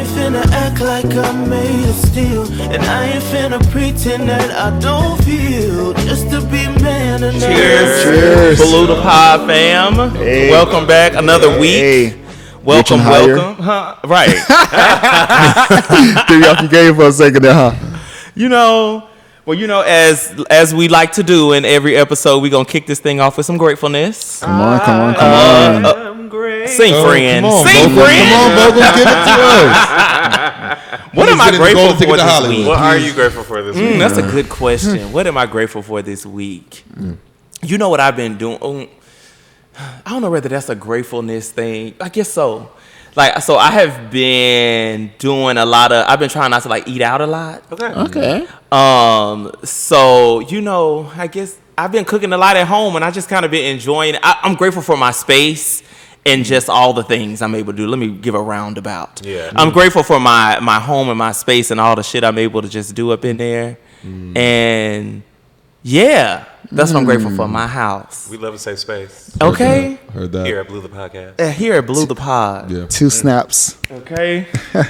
ain't finna act like I'm made of steel. And I ain't finna pretend that I don't feel. Just to be man and Cheers. Cheers. Salute the pod fam. Hey. Welcome back. Another week. Welcome, welcome. Huh? Right. threw you off your game for a second there, huh? you know, well, you know, as as we like to do in every episode, we're gonna kick this thing off with some gratefulness. Come on, come on, come uh, on. I'm great. Sing, Oh, friend. Come on, Sing, vocals. friend. Come on, vocals, give it to us. What am I get in the grateful for this Hollywood. week? What are you grateful for this Mm, week? that's a good question. What am I grateful for this week? You know what I've been doing? um, I don't know whether that's a gratefulness thing. I guess so. Like, so I have been doing a lot of. I've been trying not to like eat out a lot. Okay. Okay. Um, so you know, I guess I've been cooking a lot at home, and I just kind of been enjoying. It. I, I'm grateful for my space and just all the things I'm able to do. Let me give a roundabout. Yeah. I'm grateful for my my home and my space and all the shit I'm able to just do up in there, and yeah, that's what I'm grateful for. My house. We love a safe space. Okay. Heard that. Here at Blue the Podcast. Uh, Here at Blue the Pod. Yeah. Two snaps. Okay.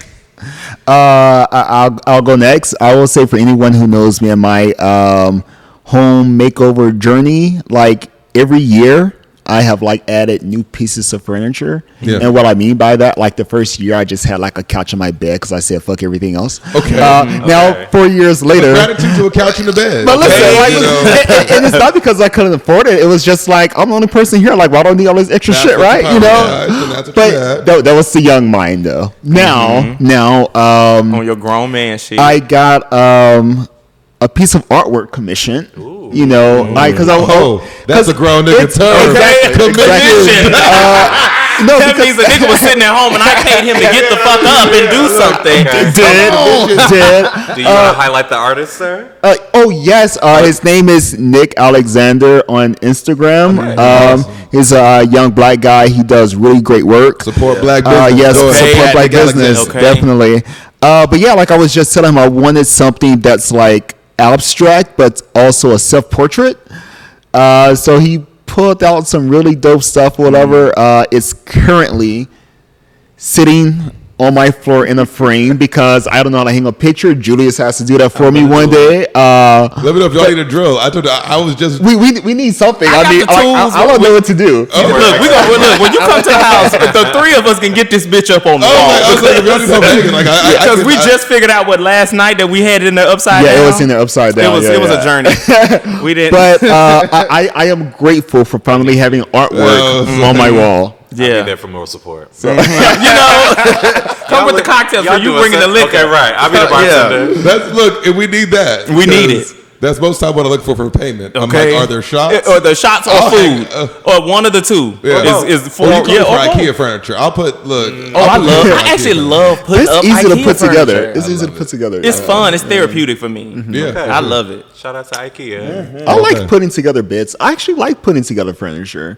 Uh, I- I'll I'll go next. I will say for anyone who knows me and my um, home makeover journey, like every year. I have like added new pieces of furniture, Yeah. and what I mean by that, like the first year, I just had like a couch in my bed because I said fuck everything else. Okay. Uh, Now, four years later, Gratitude to a couch in the bed. But listen, Okay, like, you know. and, and- and it's not because I couldn't afford it. It was just like I'm the only person here. Like, well, I don't need all this extra That's shit, right? you You know. yeah, that's what you but that, that was the young mind, though. Now, Mm-hmm. now, um, On your grown man shit. I got um a piece of artwork commissioned. You know, like because I Oh, that's a grown nigga it's- term. Exactly. Commission. exactly. Uh, no, that because means a nigga was sitting at home and I paid him to get the fuck up and do something. did did. Do you want to highlight the artist, sir? Uh, oh yes, uh, his name is Nick Alexander on Instagram. Um, he's a young black guy. He does really great work. Support black Uh, business. yes, Go ahead. support At black business, Okay. definitely. Uh, but yeah, like I was just telling him, I wanted something that's like abstract, but also a self portrait. Uh, so he pulled out some really dope stuff. Whatever. Uh, it's currently sitting on my floor in a frame because I don't know how to hang a picture. Julius has to do that for me one day. Uh, Let me know if y'all need a drill. I told you, I, I was just. we, we, we need something. I I, got mean, the like, tools. I, I don't know what to do. Oh, Look, we gonna look when you come to the house. The three of us can get this bitch up on the Oh, wall. like, like, Because we just figured out what last night that we had in the upside Yeah, down. it was in the upside down. It was yeah, it was yeah. a journey. we didn't. But uh, I, I I am grateful for finally having artwork Oh, on my wall. I'll be yeah, there for more support. you know, come with the cocktails. So Y'all you do a bringing the liquor. Okay, right. I'll be the bartender. That's look, and we need that. We need it. That's most time what I look for for payment. I'm Okay. like, are there shots? Eh, or the shots or Oh, food, uh, or one of the two. Yeah. Is is for Or you yeah, for or IKEA furniture. I'll put look. Mm. Oh, I I'll put love. for I actually furniture. love putting It's up easy to IKEA put together. furniture. It's easy to put together. It's yeah. fun. It's mm-hmm. therapeutic for me. Mm-hmm. Yeah, for I love it. Shout out to IKEA. I like Okay. putting together bits. I actually like putting together furniture.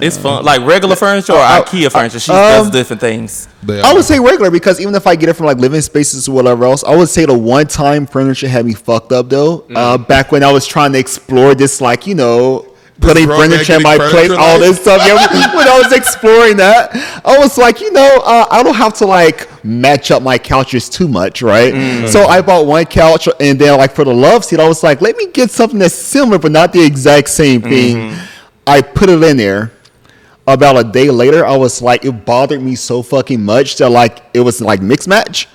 It's fun. Like regular furniture or Uh, IKEA furniture. She um, does different things. I would say regular because even if I get it from like living spaces or whatever else, I would say the one time furniture had me fucked up though. Uh, back when I was trying to explore this, like you know, putting grown man furniture in my place, furniture all this stuff. Yeah, when I was exploring that, I was like, you know, uh, I don't have to like match up my couches too much, right? So I bought one couch, and then like for the love seat, I was like, let me get something that's similar but not the exact same thing. I put it in there about a day later, I was like, it bothered me so fucking much that like it was like mixed match.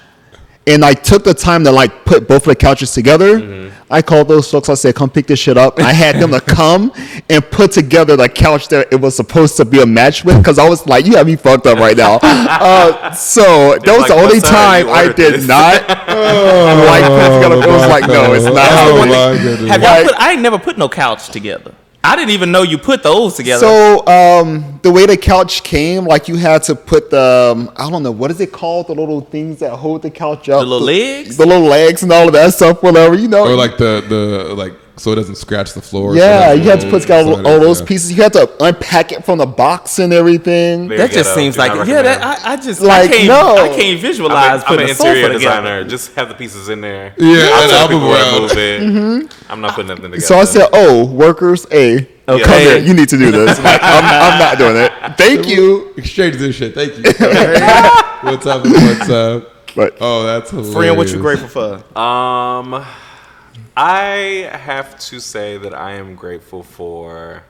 And I took the time to like put both of the couches together. I called those folks. I said, "Come pick this shit up." I had them to come and put together the couch that it was supposed to be a match with because I was like, "You have me fucked up right now." Uh, so that was like, the only time time I did this?" not like put it together. It was like, no, it's not. Oh, how it my. Have y'all Like- put? I ain't never put no couch together. I didn't even know you put those together. So um, the way the couch came, like you had to put the um, I don't know what is it called, the little things that hold the couch up, The little legs? the little legs, and all of that stuff, whatever you know. or like the the like so it doesn't scratch the floor. yeah, so you had to put together so all those yeah. pieces. You had to unpack it from the box and everything. Very that just ghetto. seems Do like not yeah. That. I, I just Like, I can't, no. I can't I'm, visualize a, I'm putting an a sofa interior together. designer. Just have the pieces in there. Yeah, I'll and tell I'll people move where to around. move it. Mm-hmm. I'm not putting nothing together. So I said, "Oh, workers, a Okay. come here. You need to do this. Like, I'm, I'm not doing it. Thank you." Exchange this shit. Thank you. what's up? What's up? But Oh, that's hilarious. Friend, what you grateful for? Um, I have to say that I am grateful for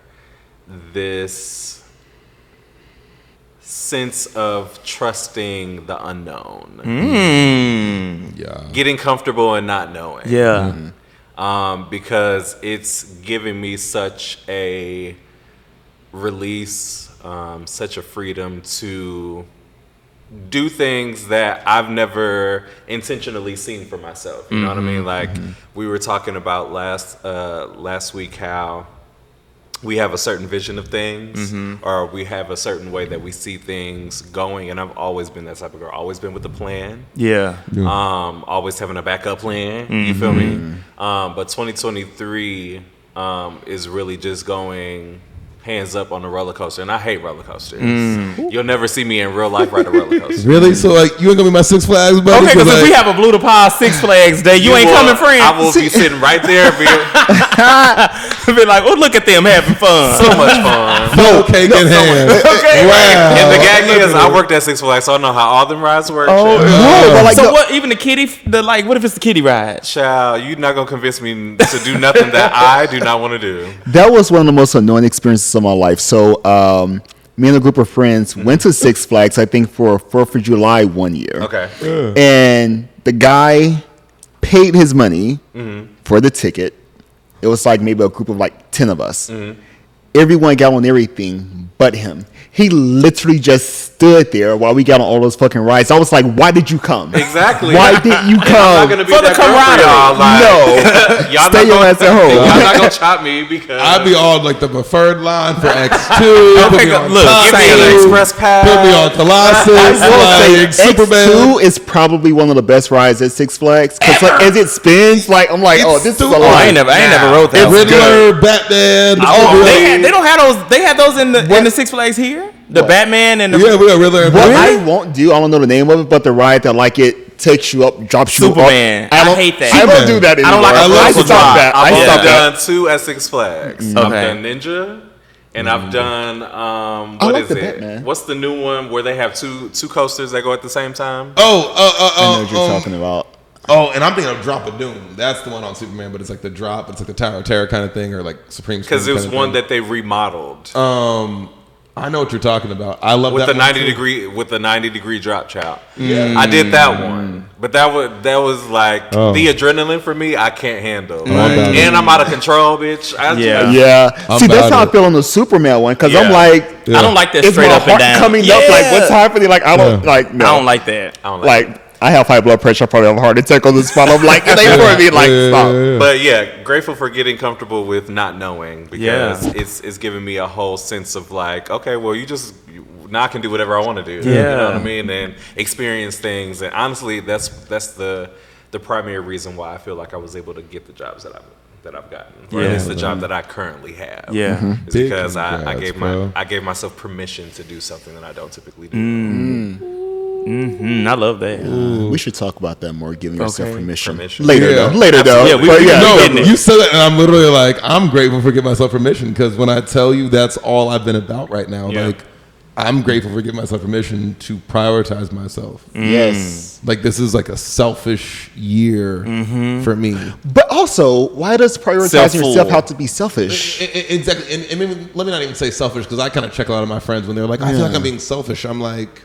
this sense of trusting the unknown, Mm. Yeah. getting comfortable and not knowing. Yeah. um, because it's giving me such a release, um, such a freedom to do things that I've never intentionally seen for myself. You know what I mean? Like we were talking about last uh, last week how we have a certain vision of things or we have a certain way that we see things going and I've always been that type of girl always been with a plan Yeah. um, always having a backup plan. You feel me? Um, but 2023 um, is really just going hands up on the roller coaster, and I hate roller coasters. Mm. You'll never see me in real life ride a roller coaster. Really? So like you ain't gonna be my Six Flags buddy? Okay, because if we have a Blue to Pie Six Flags day, you, ain't will- coming, friend. I will be sitting right there, being be like, oh, look at them having fun. so much fun. no cake in hand. okay. Wow. And the gag is, I worked at Six Flags, so I know how all them rides work. oh child. no, but like so the- what? Even the kitty, the like, what if it's the kitty ride? Child, you're not gonna convince me to do nothing that I do not want to do. that was one of the most annoying experiences of my life. So, um, me and a group of friends went to Six Flags, I think, for Fourth of July one year. Okay. And the guy paid his money for the ticket. It was like maybe a group of like 10 of us. Mm-hmm. Everyone got on everything but him. He literally just stood there while we got on all those fucking rides. I was like, why did you come? Exactly. Why did you I'm not come? be For the that girl for y'all. Like, no. y'all Stay not your gonna, ass at home. Y'all not gonna chop me because I'd be on like the preferred line for X two. Okay, go- look, give me an express pass. Put me on Colossus, I will like say Superman. X2 is probably one of the best rides at Six Flags because like, as it spins, like I'm like, oh, It's oh, this is a stupid. Oh, I ain't never, I ain't Now, never rode that. it's one. Riddler, Batman. Oh, Superman. they, had, they don't have those. They had those in the in the Six Flags here. The Batman and the yeah, we got Riddler and What Batman. I won't do, I don't know the name of it, but the ride that like it takes you up, drops you Superman. up. I don't- hate that. I don't Superman. do that anymore. I don't like I, a I vertical stopped drop. that. I I've stopped only that. done two at Six Flags. I've done Ninja, and I've done um, I what like is the it? Batman. What's the new one where they have two two coasters that go at the same time? Oh, uh, uh, I know uh, what you're um, talking about. Oh, and I'm thinking of Drop of Doom. That's the one on Superman, but it's like the drop. It's like the Tower of Terror kind of thing, or like Supreme. Because it was kind of one thing. that they remodeled Um, I know what you're talking about. I love with that the one ninety too. degree with the ninety degree drop chop. Yeah, I did that one, but that was that was like Oh. the adrenaline for me. I can't handle, I'm and I'm out of control, bitch. I Yeah. Yeah. I'm See, that's how it. I feel on the Superman one because I'm like, Yeah. I don't like that it's straight my up and down. coming up. Like, what's happening? Like, I don't Yeah. like. No. I don't like that. I don't like Like, I have high blood pressure. I probably have a heart attack on the spot. I'm like, it ain't for me. Like, stop. yeah, yeah. But yeah, grateful for getting comfortable with not knowing because Yeah. it's it's giving me a whole sense of like, okay, well, you just you, now I can do whatever I want to do. Yeah. you know what I mean, and experience things. And honestly, that's that's the the primary reason why I feel like I was able to get the jobs that I've that I've gotten, or Yeah. at least the job that I currently have. Yeah. Mm-hmm. Is Big because I, I gave bro. my I gave myself permission to do something that I don't typically do. Mm, Mm-hmm, I love that. Mm. We should talk about that more. Giving yourself Okay. permission. Permission. later. Yeah. though. Later though. Yeah, we- But we- yeah, no, getting it. you said it, and I'm literally like, I'm grateful for giving myself permission because when I tell you that's all I've been about right now, Yeah. like, I'm grateful for giving myself permission to prioritize myself. Mm. yes. Like, this is like a selfish year Mm-hmm. for me. But also, why does prioritizing Self-fool. yourself have to be selfish? I- I- exactly, and, and maybe, let me not even say selfish because I kind of check a lot of my friends when they're like, "I feel like I'm being selfish." I'm like,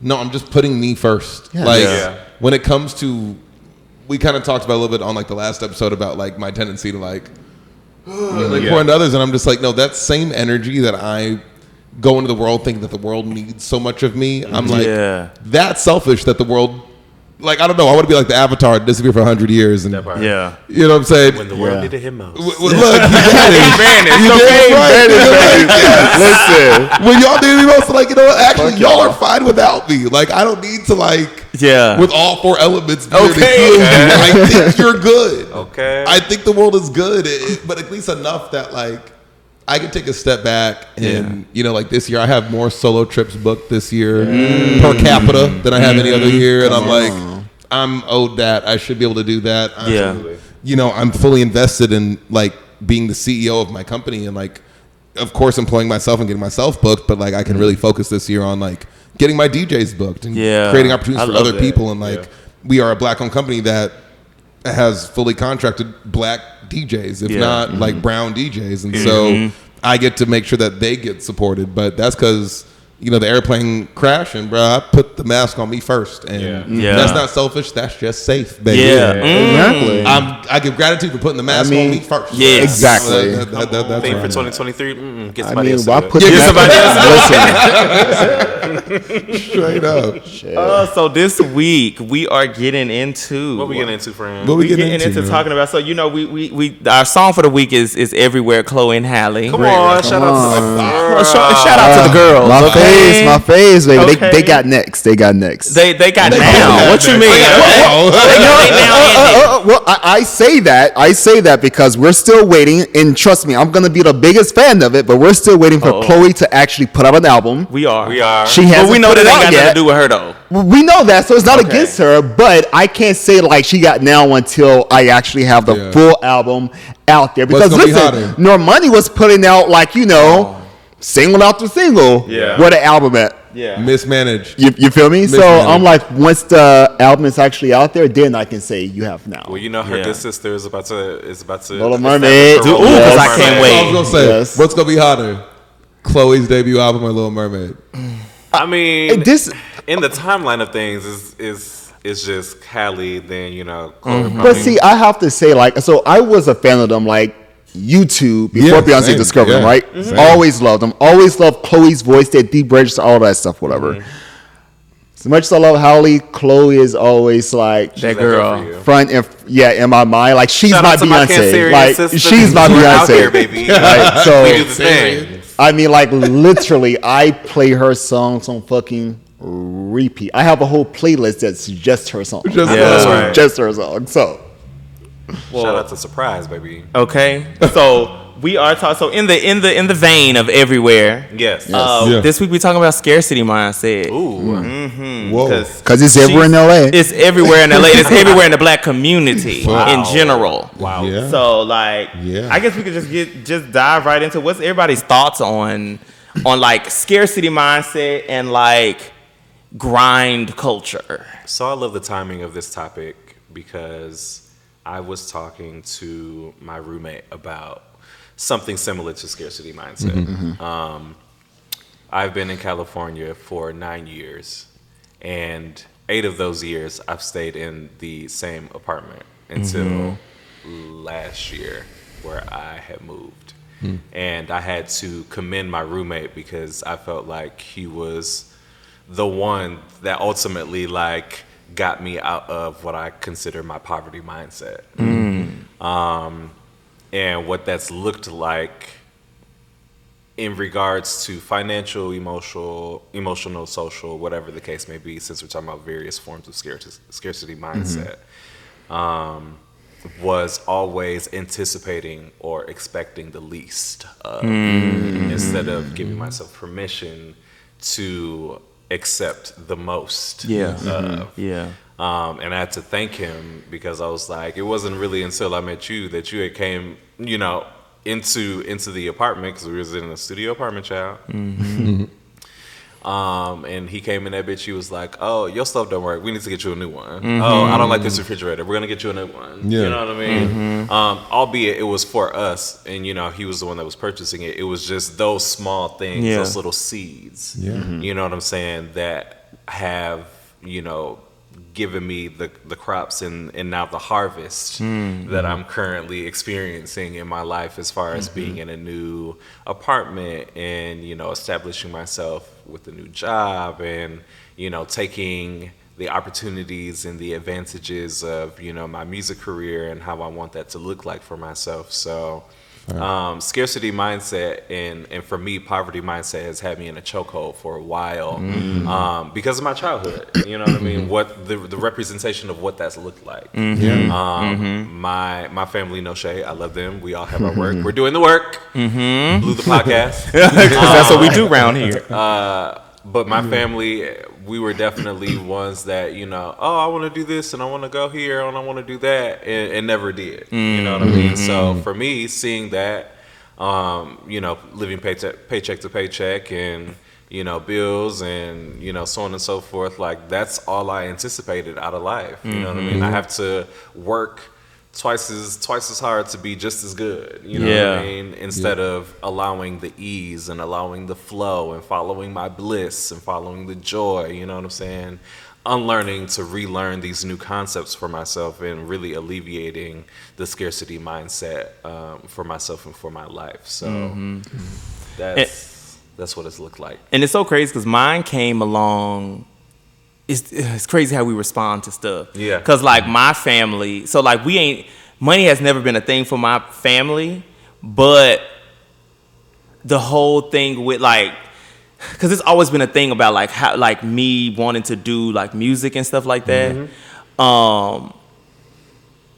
"No, I'm just putting me first. Yeah. Like Yeah. when it comes to, we kind of talked about a little bit on like the last episode about like my tendency to like, like Yeah. pour into others, and I'm just like, no, that same energy that I go into the world thinking that the world needs so much of me. I'm like, Yeah. that's selfish that the world. Like I don't know. I want to be like the Avatar, and disappear for hundred years, and That part. Yeah. you know what I'm saying. When the world Yeah. needed him most. W- w- Look, you got it. Vanished, You okay? did right. Listen. when y'all need me most, like you know what? Actually, Fuck y'all y'all. are fine without me. Like I don't need to like Yeah. with all four elements. there to Okay. heal I think you're good. Okay. I think the world is good, it- it- but at least enough that like I can take a step back and you know like this year I have more solo trips booked this year mm. per capita than I have any mm. other year, and I'm like I'm owed that. I should be able to do that. I'm- Yeah. you know, I'm fully invested in like being the CEO of my company and like, of course, employing myself and getting myself booked. But like, I can really mm. focus this year on like getting my DJs booked and Yeah. creating I opportunities for other that. people. And like, Yeah. we are a black owned company that has fully contracted black DJs, if Yeah. not like mm-hmm. brown DJs. And mm-hmm. so I get to make sure that they get supported. But that's because, you know, the airplane crashed and, bro, I put the mask on me first. And Yeah. Yeah. that's not selfish. That's just safe, baby. Yeah. Mm. Exactly. I'm, I give gratitude for putting the mask mean, on me first. yeah Exactly. That- that- that- that's Thing right. for 2023, mm-mm, get I somebody mean, else why put Yeah, the get somebody Listen, Straight up. Uh, so this week we are getting into What we getting into, friend? What we we getting, getting into, into? talking about. So you know, we, we we our song for the week is is everywhere. Chloe and Halle. Come on, shout out to the Well, shout out to the girls. okay? Face, my face, baby. Okay. They, they got next. They got next. They they got They now. got What you mean? Oh. They got they now ended. Uh, uh, well, I, I say that. I say that because we're still waiting, and trust me, I'm gonna be the biggest fan of it. But we're still waiting for Uh-oh. Chloe to actually put out an album. We are. We are. She hasn't we know put that ain't out got nothing yet. to do with her though. We know that, so it's not Okay. against her. But I can't say like she got now until I actually have the Yeah. full album out there. Because gonna be listen. Normani was putting out like you know, single after single. Yeah. Where the album at? Yeah. Mismanaged. You, you feel me? So I'm like, once the album is actually out there, then I can say you have now. Well, you know, her Yeah. good sister is about to is about to Little Mermaid. her Dude, role ooh, as 'cause I Mermaid. can't I wait. was gonna say, Yes. what's gonna be hotter? Chloe's debut album or Little Mermaid? I mean, this, in the timeline of things is is is just Halle, then you know, Chloe. Mm-hmm. but see, I have to say, like, so I was a fan of them, like YouTube before Yeah, Beyonce same, discovered them, yeah, right? same. Always loved them. Always loved Chloe's voice, that deep register, all that stuff, whatever. Mm-hmm. As much as I love Halle, Chloe is always like That She's girl. front and yeah in my mind. Like she's Shout my out to my Beyonce. Like sisters. she's my We're out Beyonce. here, baby. Right, so- we do the thing. I mean, like literally, I play her songs on fucking repeat. I have a whole playlist that's just her songs. Just Yeah, that's uh, right. just her songs. So Shout out to Surprise, baby. Okay. So we are talking. So in the in the in the vein of everywhere. Yes. Uh, Yeah. This week we talking about scarcity mindset. Ooh. Whoa. because it's everywhere in LA. It's everywhere in LA. It's everywhere in the black community Wow. in general. Wow. Yeah. So like, Yeah. I guess we could just get just dive right into what's everybody's thoughts on on like scarcity mindset and like grind culture. So I love the timing of this topic because I was talking to my roommate about something similar to scarcity mindset. Mm-hmm. Mm-hmm. Um, I've been in California for nine years, and eight of those years I've stayed in the same apartment until mm-hmm. last year, where I had moved. Hmm. And I had to commend my roommate because I felt like he was the one that ultimately like got me out of what I consider my poverty mindset. Um, and what that's looked like in regards to financial, emotional, emotional, social, whatever the case may be, since we're talking about various forms of scarcity, scarcity mindset, um, was always anticipating or expecting the least of, instead of giving myself permission to accept the most. Yeah. of. Mm-hmm. Yeah. Um, and I had to thank him because I was like, it wasn't really until I met you that you had came, you know, into into the apartment because we was in a studio apartment, child. Mm-hmm. Mm-hmm. Um, and he came in that bitch. He was like, "Oh, your stuff don't work. We need to get you a new one. Oh, I don't like this refrigerator. We're gonna get you a new one. Yeah. You know what I mean? Um, albeit it was for us, and you know he was the one that was purchasing it. It was just those small things, Yeah. those little seeds. Yeah. You know what I'm saying? That have you know given me the the crops and and now the harvest hmm. that I'm currently experiencing in my life as far as mm-hmm. being in a new apartment and you know establishing myself with a new job and you know taking the opportunities and the advantages of you know my music career and how I want that to look like for myself. So um, scarcity mindset and and for me poverty mindset has had me in a chokehold for a while mm. um, because of my childhood you know what I mean? Mm-hmm. What the, the representation of what that's looked like. Mm-hmm. Mm-hmm. Um, my my family no shade I love them we all have our work we're doing the work. Blue the podcast. That's what we do um, around here. Uh, but my family we were definitely ones that you know oh i want to do this and i want to go here and i want to do that and, and never did you know what i mean so for me seeing that um, you know living paycheck paycheck to paycheck and you know, bills and, you know, so on and so forth. Like, that's all I anticipated out of life. You know what I mean? I have to work twice as twice as hard to be just as good. You know what I mean? Instead of allowing the ease and allowing the flow and following my bliss and following the joy. You know what I'm saying? Unlearning to relearn these new concepts for myself and really alleviating the scarcity mindset um, for myself and for my life. So that's that's what it's looked like. and it's so crazy because mine came along. It's, it's crazy how we respond to stuff. Yeah. Cause like my family, so like we ain't money has never been a thing for my family, but the whole thing with like, cause it's always been a thing about like how like me wanting to do like music and stuff like that. Mm-hmm. Um,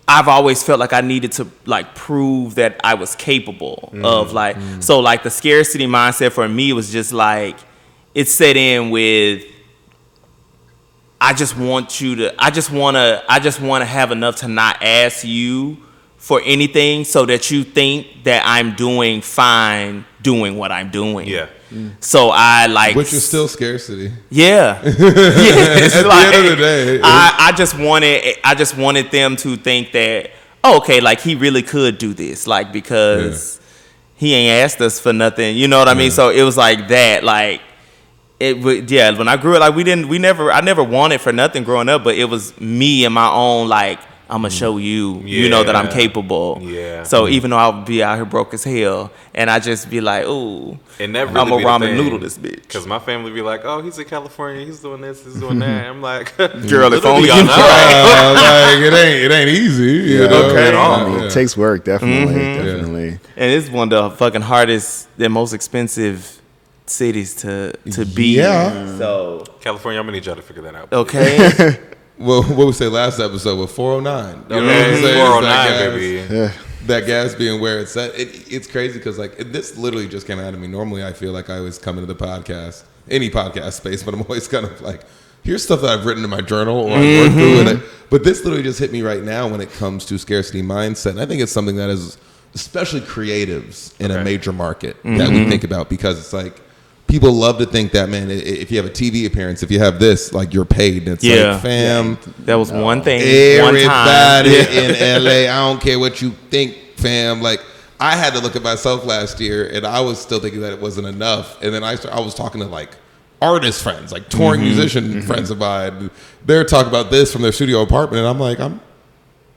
I've always felt like I needed to like prove that I was capable of mm-hmm. like mm-hmm. so like the scarcity mindset for me was just like it set in with I just want you to I just want to I just want to have enough to not ask you for anything so that you think that I'm doing fine doing what I'm doing. Yeah. Mm. So I like Which is still scarcity. yeah. yeah. It's At the like, end of the day, I, I just wanted I just wanted them to think that oh, okay, like he really could do this, like because he ain't asked us for nothing. You know what I mean? So it was like that, like it would yeah, when I grew up like we didn't we never I never wanted for nothing growing up, but it was me and my own like I'm gonna show you, you know that I'm capable. Yeah. So even though I'll be out here broke as hell, and I just be like, ooh, And that really I'm a be the ramen thing. noodle this bitch. Because my family be like, oh, he's in California, he's doing this, he's doing that. I'm like, Girl, if only do y'all know. Like it ain't it ain't easy. You know? Okay. I Yeah. mean, it takes work, definitely, Mm-hmm. definitely. And it's one of the fucking hardest and most expensive cities to to be. Yeah. in. So California, I'm gonna need y'all to figure that out. okay. Well, what we say last episode with 409. You know what I'm saying? It's 409, that oh gas- baby. That gas being where it's at. It, it's crazy because like it, this literally just came out of me. Normally, I feel like I always come into the podcast, any podcast space, but I'm always kind of like, here's stuff that I've written in my journal or I worked through, mm-hmm. it, but this literally just hit me right now when it comes to scarcity mindset. And I think it's something that is especially creatives in a major market mm-hmm. that we think about because it's like people love to think that man, if you have a TV appearance, if you have this, like you're paid. And it's Yeah. like, fam. that was one thing. one time. Everybody Yeah. in LA, I don't care what you think, fam. Like I had to look at myself last year, and I was still thinking that it wasn't enough. And then I start, I was talking to like artist friends, like touring Mm-hmm. musician friends of mine. They're talking about this from their studio apartment, and I'm like, I'm.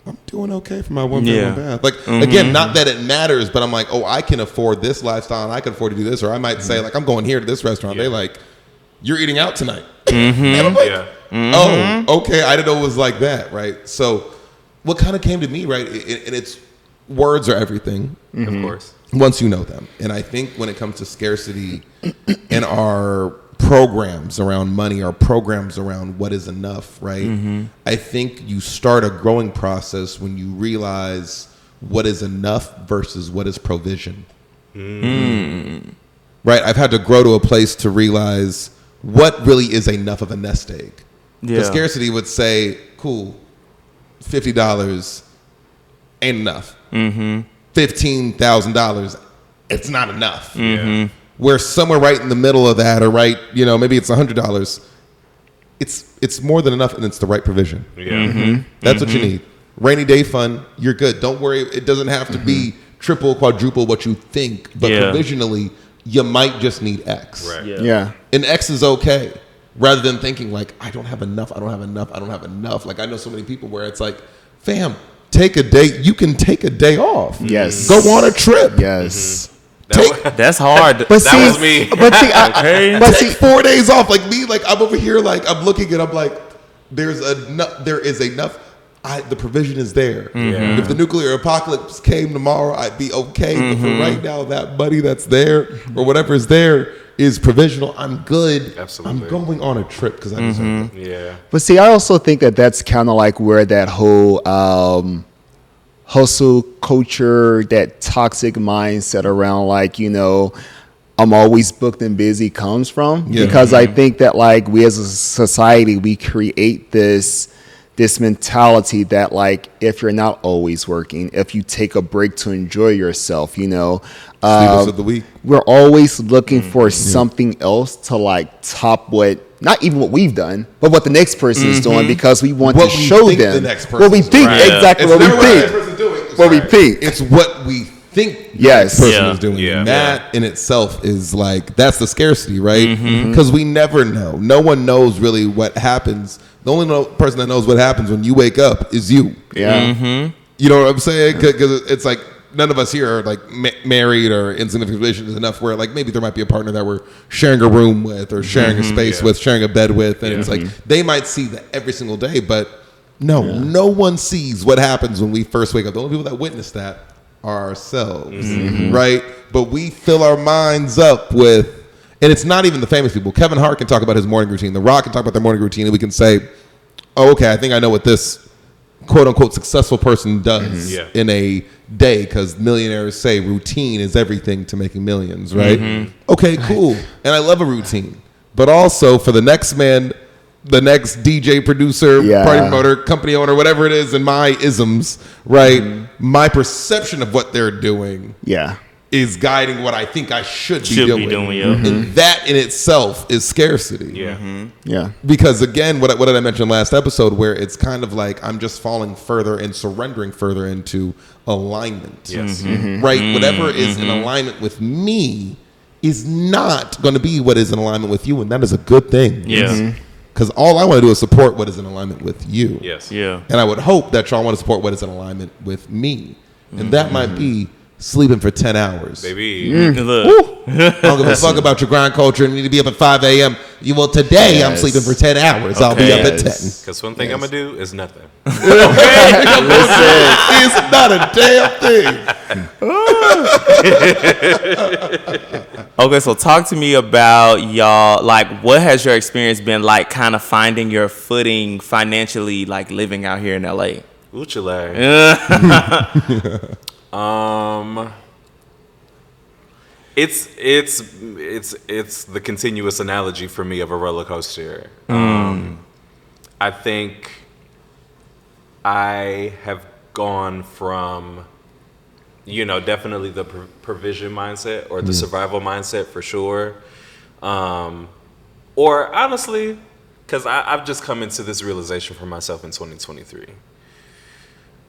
I'm doing okay for my one bedroom Yeah. Mm-hmm. bath. Like again, not that it matters, but I'm like, oh, I can afford this lifestyle, and I can afford to do this. Or I might Mm-hmm. say, like, I'm going here to this restaurant. They like, you're eating out tonight. Mm-hmm. and I'm like, Yeah. oh, okay. I didn't know it was like that, right? So, what kind of came to me, right? it- and it's words are everything Of course. once you know them. And I think when it comes to scarcity and our programs around money, or programs around what is enough, right? Mm-hmm. I think you start a growing process when you realize what is enough versus what is provision. Mm. Right? I've had to grow to a place to realize what really is enough of a nest egg. Yeah. Because scarcity would say, cool, $50 ain't enough. Mm-hmm. $15,000, it's not enough. Yeah. Where somewhere right in the middle of that, or right, you know, maybe it's $100, it's, it's more than enough and it's the right provision. Yeah. Mm-hmm. Mm-hmm. That's what you mm-hmm. need. Rainy day fund, you're good. Don't worry, it doesn't have to be triple, quadruple what you think, but Yeah. provisionally, you might just need X. Right. Yeah. Yeah. And X is okay. Rather than thinking like, I don't have enough, I don't have enough, I don't have enough. Like I know so many people where it's like, fam, take a day. You can take a day off. Yes. Go on a trip. Yes. That Take- was- That's hard. But That see, was me. But see, I, Okay. but see, four days off. Like me, like I'm over here, like I'm looking and I'm like, there's enough. There is enough. I, the provision is there. Yeah. If the nuclear apocalypse came tomorrow, I'd be okay. But for mm-hmm. right now, that money that's there or whatever is there is provisional. I'm good. Absolutely. I'm going on a trip because I deserve mm-hmm. it. yeah. But see, I also think that that's kind of like where that whole um, hustle culture, that toxic mindset around like you know, I'm always booked and busy comes from. Yeah. Because I mm-hmm. think that like we as a society, we create this this mentality that like if you're not always working, if you take a break to enjoy yourself, you know, Sleepers uh, of the week. we're always looking for mm-hmm. something else to like top what not even what we've done, but what the next person is doing mm-hmm. because we want What to we show think them the next what we think doing. exactly It's what we never what the think. What we think. It's what we think Yes. the person Yeah. is doing. Yeah. And that in itself is like that's the scarcity, right? Mm-hmm. Because we never know. No one knows really what happens. The only person that knows what happens when you wake up is you. Yeah. Mm-hmm. You know what I'm saying? Because it's like none of us here are like ma- married or in significant relations enough where like maybe there might be a partner that we're sharing a room with or sharing a mm-hmm. space Yeah. with, sharing a bed with, and it's like mm-hmm. they might see that every single day, but no, no one sees what happens when we first wake up. The only people that witness that are ourselves, mm-hmm. right? But we fill our minds up with. And it's not even the famous people. Kevin Hart can talk about his morning routine. The Rock can talk about their morning routine, and we can say, "Oh, okay, I think I know what this quote unquote successful person does mm-hmm. Yeah. in a day because millionaires say routine is everything to making millions, right? Mm-hmm. Okay, cool. And I love a routine. But also for the next man, the next DJ, producer, Yeah. party promoter, company owner, whatever it is in my isms, right? Mm-hmm. My perception of what they're doing Yeah. is guiding what I think I should be Should be doing. doing, yeah. Mm-hmm. And that in itself is scarcity Yeah. Mm-hmm. Yeah. because again what, what did i mention last episode where it's kind of like i'm just falling further and surrendering further into alignment Yes. right whatever is in alignment with me is not going to be what is in alignment with you and that is a good thing Yeah. Because all i want to do is support what is in alignment with you Yes. Yeah. and i would hope that y'all want to support what is in alignment with me and that might be sleeping for 10 hours Baby. Mm. Look. I don't give a fuck about your grind culture and you need to be up at 5 a.m. You well today I'm sleeping for 10 hours. I'll be up at 10. Because one thing I'm going to do is nothing. it's not a damn thing. Okay, so talk to me about y'all. Like, what has your experience been like, kind of finding your footing financially, like living out here in LA? Uchile. Um, it's it's it's it's the continuous analogy for me of a roller coaster. Um, I think I have gone from, you know, definitely the pr- provision mindset or the survival mindset for sure, um, or honestly, because I've just come into this realization for myself in 2023.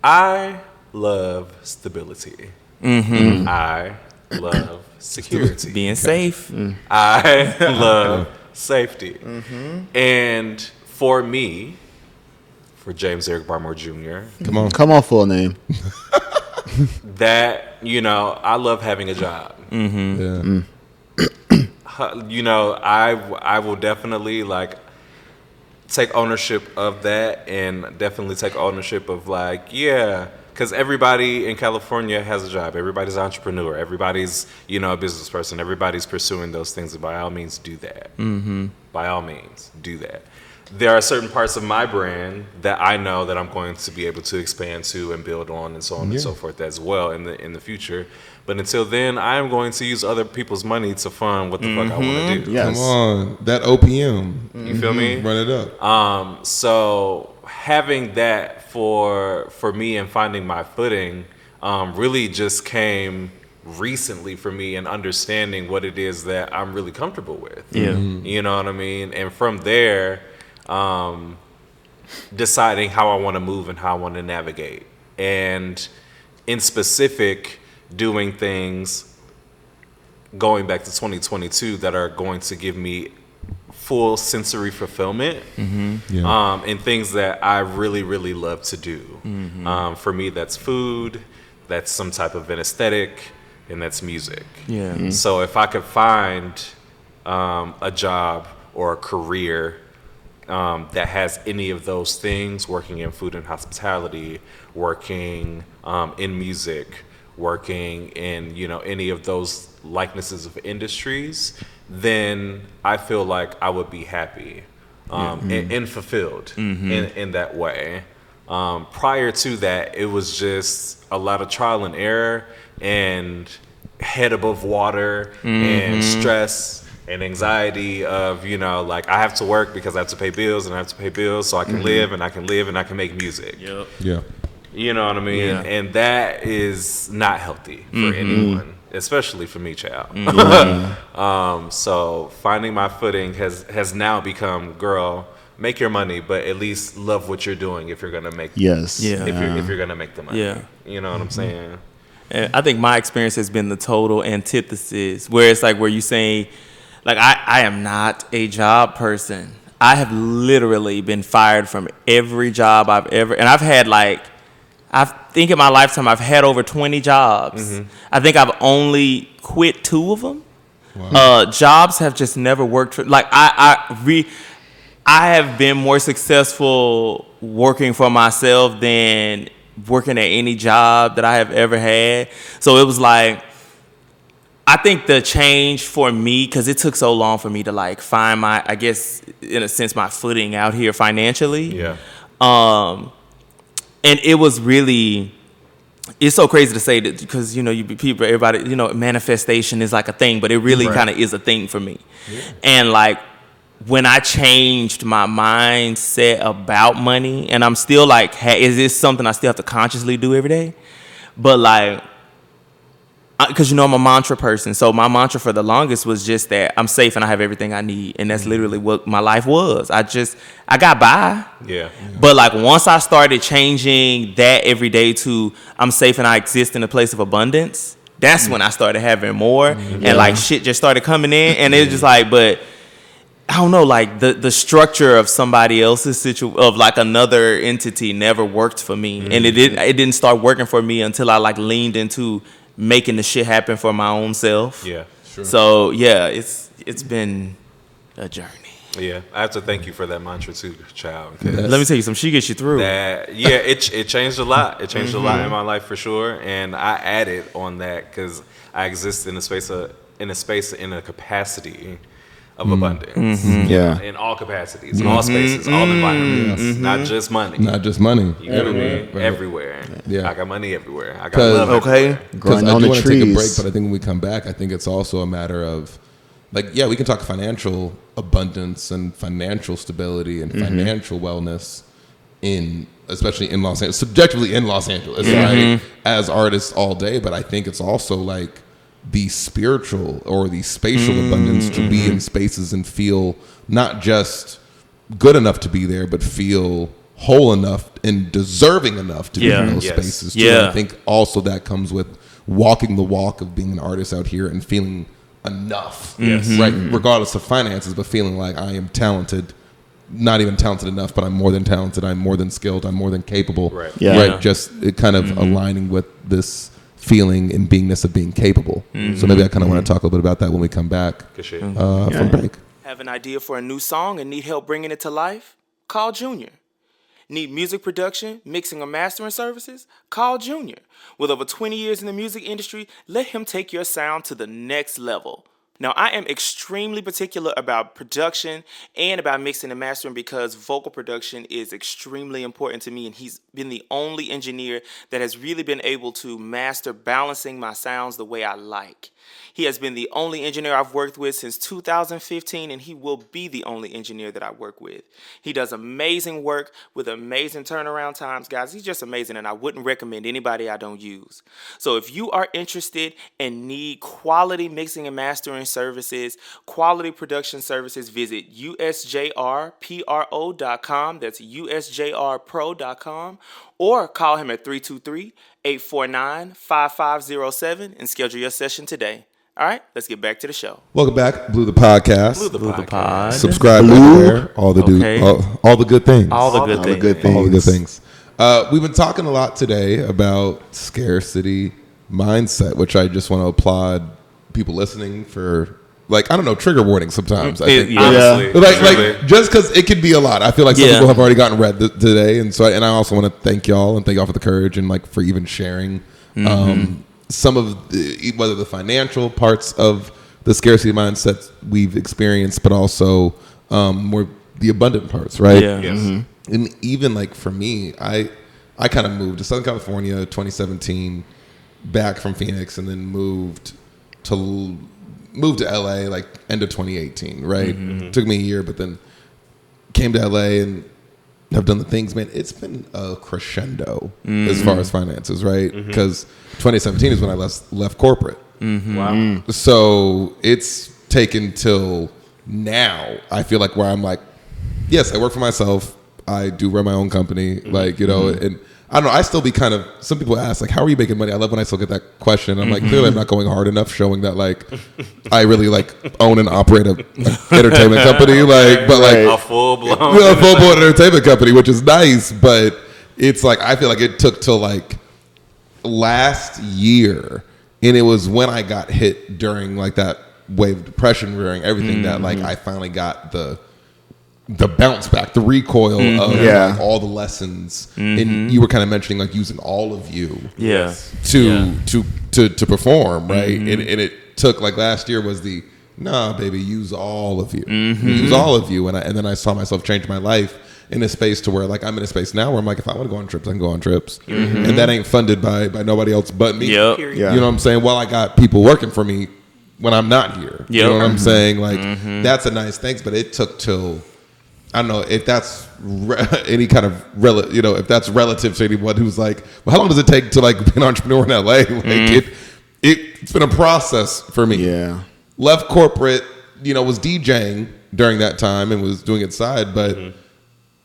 I love stability. Mm-hmm. I love security. Being safe. I love safety. Mm-hmm. And for me, for James Eric Barmore Jr., Come on. Come on, full name. that, you know, I love having a job. Mm-hmm. Yeah. Uh, You know, I, I will definitely like take ownership of that and definitely take ownership of like, yeah, because everybody in California has a job. Everybody's an entrepreneur. Everybody's, you know, a business person. Everybody's pursuing those things. And by all means, do that. Mm-hmm. By all means, do that. There are certain parts of my brand that I know that I'm going to be able to expand to and build on and so on and so forth as well in the in the future. But until then, I am going to use other people's money to fund what the fuck I want to do. Yes. Come on. That OPM. You feel me? Run it up. Um, so having that for for me and finding my footing um, really just came recently for me and understanding what it is that I'm really comfortable with. Yeah. You know what I mean? And from there, um, deciding how I want to move and how I want to navigate. And in specific, doing things going back to 2022 that are going to give me full sensory fulfillment Yeah. um, and things that I really, really love to do. Um, for me, that's food, that's some type of an aesthetic, and that's music. Yeah. So if I could find um, a job or a career um, that has any of those things, working in food and hospitality, working um, in music, working in you know any of those likenesses of industries, then I feel like I would be happy um, and, mm-hmm. and fulfilled mm-hmm. in, in that way. Um, prior to that, it was just a lot of trial and error and head above water and mm-hmm. stress and anxiety of you know like I have to work because I have to pay bills and I have to pay bills so I can live and I can live and I can make music. Yep. Yeah. You know what I mean? Yeah. And that is not healthy for anyone, especially for me, child. um, so finding my footing has has now become, girl, make your money, but at least love what you're doing if you're gonna make Yes. Yeah. if you're if you're gonna make the money. Yeah. You know what I'm saying? And I think my experience has been the total antithesis, where it's like where you saying, like I, I am not a job person. I have literally been fired from every job I've ever, and I've had like, I think in my lifetime I've had over twenty jobs. I think I've only quit two of them. Uh, jobs have just never worked for like I I re. I have been more successful working for myself than working at any job that I have ever had. So it was like, I think the change for me, because it took so long for me to like find my, I guess, in a sense, my footing out here financially. Yeah. Um, and it was really, it's so crazy to say that because you know you people everybody you know manifestation is like a thing, but it really kind of is a thing for me. And like when I changed my mindset about money, and I'm still like, hey, is this something I still have to consciously do every day? But like, because you know I'm a mantra person, so my mantra for the longest was just that I'm safe and I have everything I need, and that's mm-hmm. literally what my life was. I just I got by. Yeah. But like once I started changing that every day to I'm safe and I exist in a place of abundance, that's mm. when I started having more. Mm-hmm. And like shit just started coming in. And it's just like but I don't know like the the structure of somebody else's situ of like another entity never worked for me. And it mm-hmm. didn't it didn't start working for me until I like leaned into making the shit happen for my own self. Yeah. Sure. So yeah, it's it's been a journey. Yeah. I have to thank you for that mantra too, child. Let me tell you something. She gets you through. that yeah it, it changed a lot it changed a lot Mm-hmm. in my life for sure and i added on that because i exist in a space of in a space in a capacity of Mm. abundance Mm-hmm. Yeah. in all capacities in all spaces all environments Mm-hmm. not just money Not just money. you know what I mean? Right. everywhere Yeah. i got money everywhere i got love Okay. Because I do the want to take a break, but I think when we come back, I think it's also a matter of, like, yeah, we can talk financial abundance and financial stability and financial wellness in, especially in Los Angeles, subjectively in Los Angeles, right? As artists all day, but I think it's also like the spiritual or the spatial abundance to be in mm-hmm. spaces and feel not just good enough to be there, but feel whole enough and deserving enough to Yeah. be in those Yes. spaces. Too. Yeah. I think also that comes with walking the walk of being an artist out here and feeling enough, Yes. right? Mm-hmm. Regardless of finances, but feeling like I am talented. Not even talented enough, but I'm more than talented. I'm more than skilled. I'm more than capable. Right. Yeah. Right. Just it kind of mm-hmm. aligning with this feeling and beingness of being capable. So maybe I kind of want to talk a little bit about that when we come back Good shit. uh, from break. Have an idea for a new song and need help bringing it to life? Call Junior. Need music production, mixing, or mastering services? Call Junior. With over 20 years in the music industry, let him take your sound to the next level. Now, I am extremely particular about production and about mixing and mastering because vocal production is extremely important to me, and he's been the only engineer that has really been able to master balancing my sounds the way I like. He has been the only engineer I've worked with since 2015, and he will be the only engineer that I work with. He does amazing work with amazing turnaround times, guys. He's just amazing, and I wouldn't recommend anybody I don't use. So if you are interested and need quality mixing and mastering services, quality production services, visit usjrpro.com. That's usjrpro.com. Or call him at 323 849 5507 and schedule your session today. All right, let's get back to the show. Welcome back, Blue the podcast. Blue the Blue the podcast. pod. Subscribe Blue. everywhere. All the do, all, all the good things. All the good All things. the good all the good things. things. Uh, we've been talking a lot today about scarcity mindset, which I just want to applaud people listening for. Like I don't know, trigger warning sometimes. I It- think. yeah. Honestly, But like, truly. like just because it could be a lot. I feel like some Yeah. people have already gotten read th- today, and so and I also want to thank y'all and thank y'all for the courage and like for even sharing um, some of the, whether the financial parts of the scarcity mindset we've experienced, but also um, more the abundant parts, right? Yeah. Yes. and even like for me, I I kind of moved to Southern California 2017, back from Phoenix, and then moved to move to LA like end of 2018, right? Mm-hmm. Mm-hmm. Took me a year, but then came to LA and have done the things, man. It's been a crescendo as far mm-hmm. as finances, right? Because 2017 is when I left left corporate. Wow. So it's taken till now. I feel like where I'm like, yes, I work for myself. I do run my own company. Like you know, and I don't know. I still be kind of. Some people ask like, how are you making money? I love when I still get that question. I'm like, clearly I'm mm-hmm. not going hard enough, showing that like I really like own and operate a, a entertainment company. Like, but like A full blown. know, full blown entertainment company, which is nice, but it's like I feel like it took till like last year, and it was when I got hit during like that wave of depression, during everything that like mm-hmm. I finally got the the bounce back, the recoil mm-hmm. of Yeah. like, all the lessons. And mm-hmm. you were kind of mentioning like using all of you Yeah. to Yeah. to to to perform, right? Mm-hmm. And, and it took like last year was the nah, baby, use all of you, use all of you, and I, and then I saw myself change my life in a space to where like I'm in a space now where I'm like, if I want to go on trips, I can go on trips, and that ain't funded by by nobody else but me. Yep. Yeah. You know what I'm saying? Well, I got people working for me when I'm not here. You know what I'm saying? Like that's a nice thing, but it took till I don't know if that's re- any kind of rel- you know if that's relative to anyone who's like, well, how long does it take to like be an entrepreneur in LA? Like mm-hmm. it, it, it's been a process for me. Yeah. left corporate, you know, was DJing during that time and was doing it side, but mm-hmm.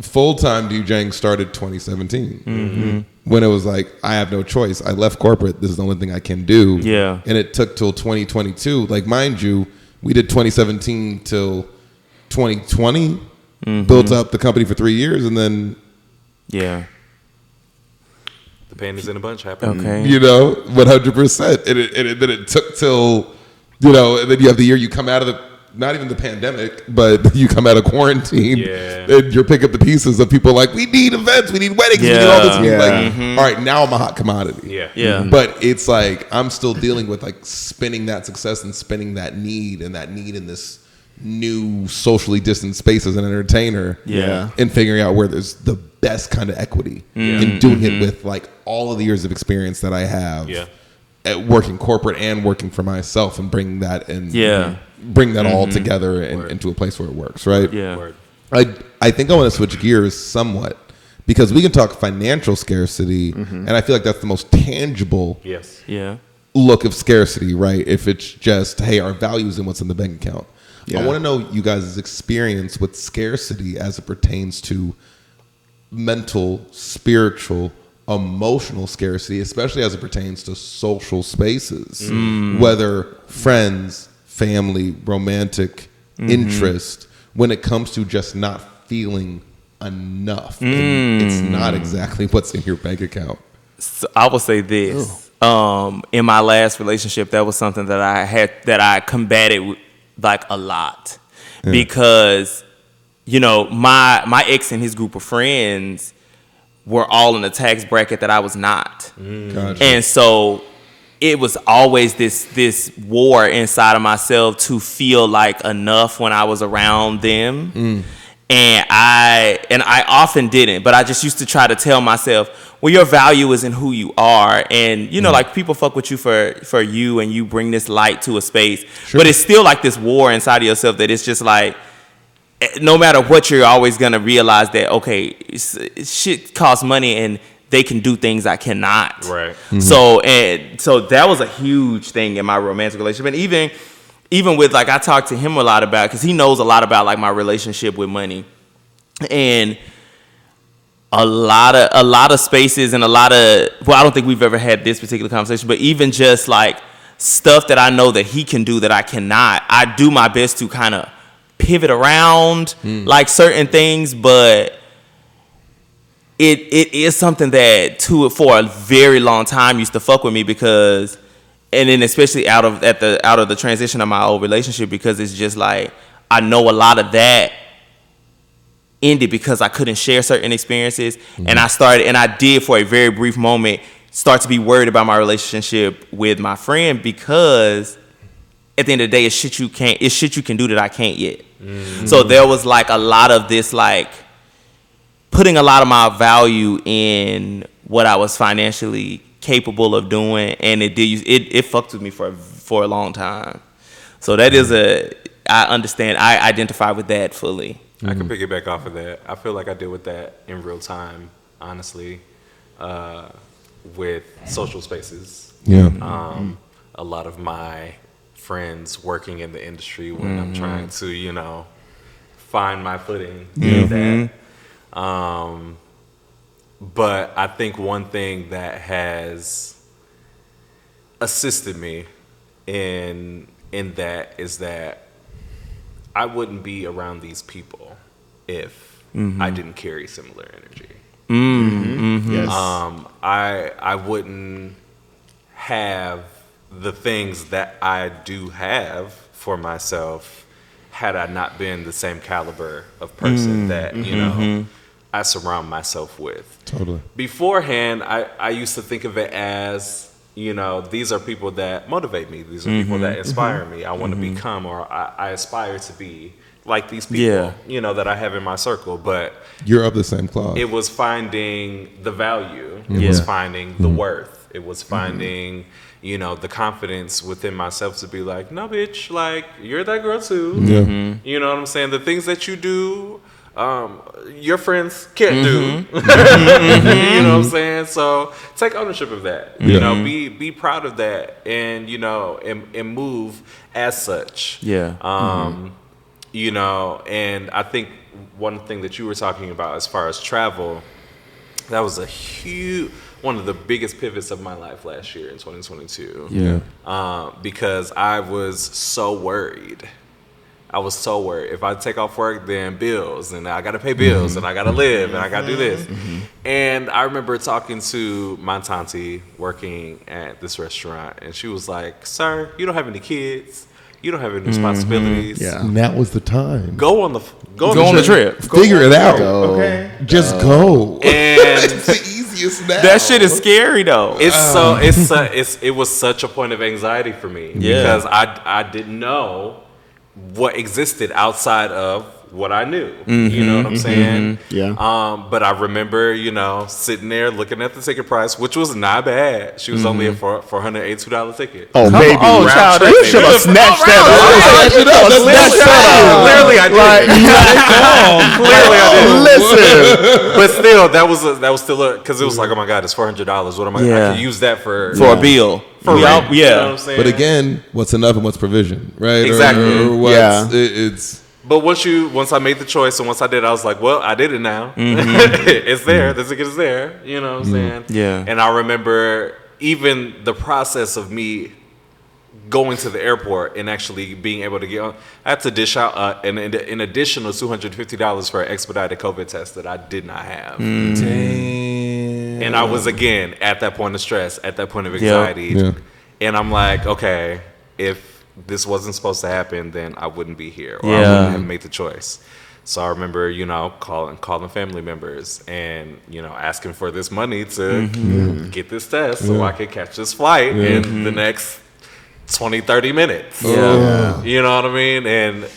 full time DJing started 2017 mm-hmm. when it was like I have no choice. I left corporate. This is the only thing I can do. Yeah. and it took till 2022. Like mind you, we did 2017 till 2020. Mm-hmm. Built up the company for three years, and then Yeah. The panties in a bunch happened. Okay. you know, 100. percent And it, then it took till you know, and then you have the year you come out of the not even the pandemic, but you come out of quarantine, Yeah. and you're picking up the pieces of people like we need events, we need weddings, we need all this. Yeah. And you're Yeah. Like, all right, now I'm a hot commodity. Yeah. Yeah. Mm-hmm. But it's like I'm still dealing with like spinning that success and spinning that need and that need in this new socially distant space as an entertainer. Yeah. And figuring out where there's the best kind of equity mm. and doing it mm-hmm. with like all of the years of experience that I have. Yeah. At working corporate and working for myself and bring that and Yeah. bring that all mm-hmm. together and, into a place where it works, right? Yeah. Word. I I think I want to switch gears somewhat because we can talk financial scarcity, mm-hmm. and I feel like that's the most tangible Yes. Yeah. look of scarcity, right? If it's just hey, our values and what's in the bank account. I want to know you guys' experience with scarcity as it pertains to mental, spiritual, emotional scarcity, especially as it pertains to social spaces, mm. whether friends, family, romantic mm-hmm. interest, when it comes to just not feeling enough. And it's mm. not exactly what's in your bank account. So I will say this. Oh. Um, in my last relationship, that was something that I had that I combated with, like a lot because you know my my ex and his group of friends were all in the tax bracket that I was not. Mm. Gotcha. And so it was always this this war inside of myself to feel like enough when I was around them. Mm. And I and I often didn't, but I just used to try to tell myself, well, your value is in who you are. And you know, like people fuck with you for for you and you bring this light to a space. But it's still like this war inside of yourself that it's just like eh, no matter what, you're always gonna realize that okay, shit costs money and they can do things I cannot. Right. So and so that was a huge thing in my romantic relationship, and even even with like I talked to him a lot about because he knows a lot about like my relationship with money, and a lot of a lot of spaces and a lot of well, I don't think we've ever had this particular conversation, but even just like stuff that I know that he can do that I cannot, I do my best to kind of pivot around hmm. like certain things, but it it is something that to it for a very long time used to fuck with me because and then especially out of at the out of the transition of my old relationship because it's just like I know a lot of that ended because I couldn't share certain experiences. And mm-hmm. I started and I did for a very brief moment start to be worried about my relationship with my friend because at the end of the day it's shit you can't it's shit you can do that I can't yet. Mm-hmm. So there was like a lot of this like putting a lot of my value in what I was financially capable of doing, and it did it it fucked with me for for a long time. So that is a I understand. I identify with that fully. I can piggyback off of that. I feel like I deal with that in real time, honestly, uh, with social spaces. Yeah. Um, a lot of my friends working in the industry when I'm trying to, you know, find my footing in that. Um, but I think one thing that has assisted me in in that is that I wouldn't be around these people if mm-hmm. I didn't carry similar energy. Mm-hmm. Yes. Um, I I wouldn't have the things that I do have for myself had I not been the same caliber of person mm. that you mm-hmm. know I surround myself with. Totally. Beforehand, I, I used to think of it as you know these are people that motivate me. These are people that mm-hmm. inspire mm-hmm. me. I want to mm-hmm. become or I, I aspire to be like these people. Yeah. You know that I have in my circle, but You're of the same cloth. it was finding the value it Yeah. was finding the worth it was finding you know the confidence within myself to be like no bitch like you're that girl too yeah. you know what i'm saying the things that you do um, your friends can't do. You know what i'm saying? So take ownership of that. You know be be proud of that and you know and, and move as such. Yeah. um, you know, and I think one thing that you were talking about as far as travel, that was a huge one of the biggest pivots of my life last year in 2022. Yeah. Um, because I was so worried. I was so worried. If I take off work, then bills, and I got to pay bills, mm-hmm. and I got to live, and I got to do mm-hmm. this. Mm-hmm. And I remember talking to my tante working at this restaurant, and she was like, "Sir, you don't have any kids. You don't have any responsibilities. Yeah. And that was the time. Go on the go on, Go the, on the trip. trip. Figure it out. Uh, go. Just go. And it's the easiest now. That shit is scary though. it's so um. it's su- it's it was such a point of anxiety for me Yeah. because I I didn't know what existed outside of what I knew. You know mm-hmm, what I'm saying? Mm-hmm, yeah. Um, but I remember, you know, sitting there looking at the ticket price, which was not bad. She was only a mm-hmm. four four hundred eighty two dollar ticket. Oh, baby. oh, Round child, trip, you baby. should have snatched that Snatch up. Clearly, I did. Clearly, I did. Listen. But still, that was a, that was still a because it was like, oh my god, it's four hundred dollars. What am I? Yeah. I can use that for for a bill. For We all- rent, You know what yeah. I'm? But again, what's enough and what's provision, right? Or- Exactly. Or, what's, Yeah. it- it's But once you once I made the choice and once I did, I was like, well, I did it now. Mm-hmm. it's there. The ticket is there. You know what I'm saying? Yeah. And I remember even the process of me going to the airport and actually being able to get on. I had to dish out uh, an, an additional two hundred fifty dollars for an expedited COVID test that I did not have. Mm. And I was again at that point of stress, at that point of anxiety. Yeah. And I'm like, okay, if this wasn't supposed to happen, then I wouldn't be here or I wouldn't have made the choice. So I remember, you know, calling calling family members and, you know, asking for this money to mm-hmm. get this test so I could catch this flight in the mm-hmm. next 20, 30 minutes. Yeah. You know what I mean? And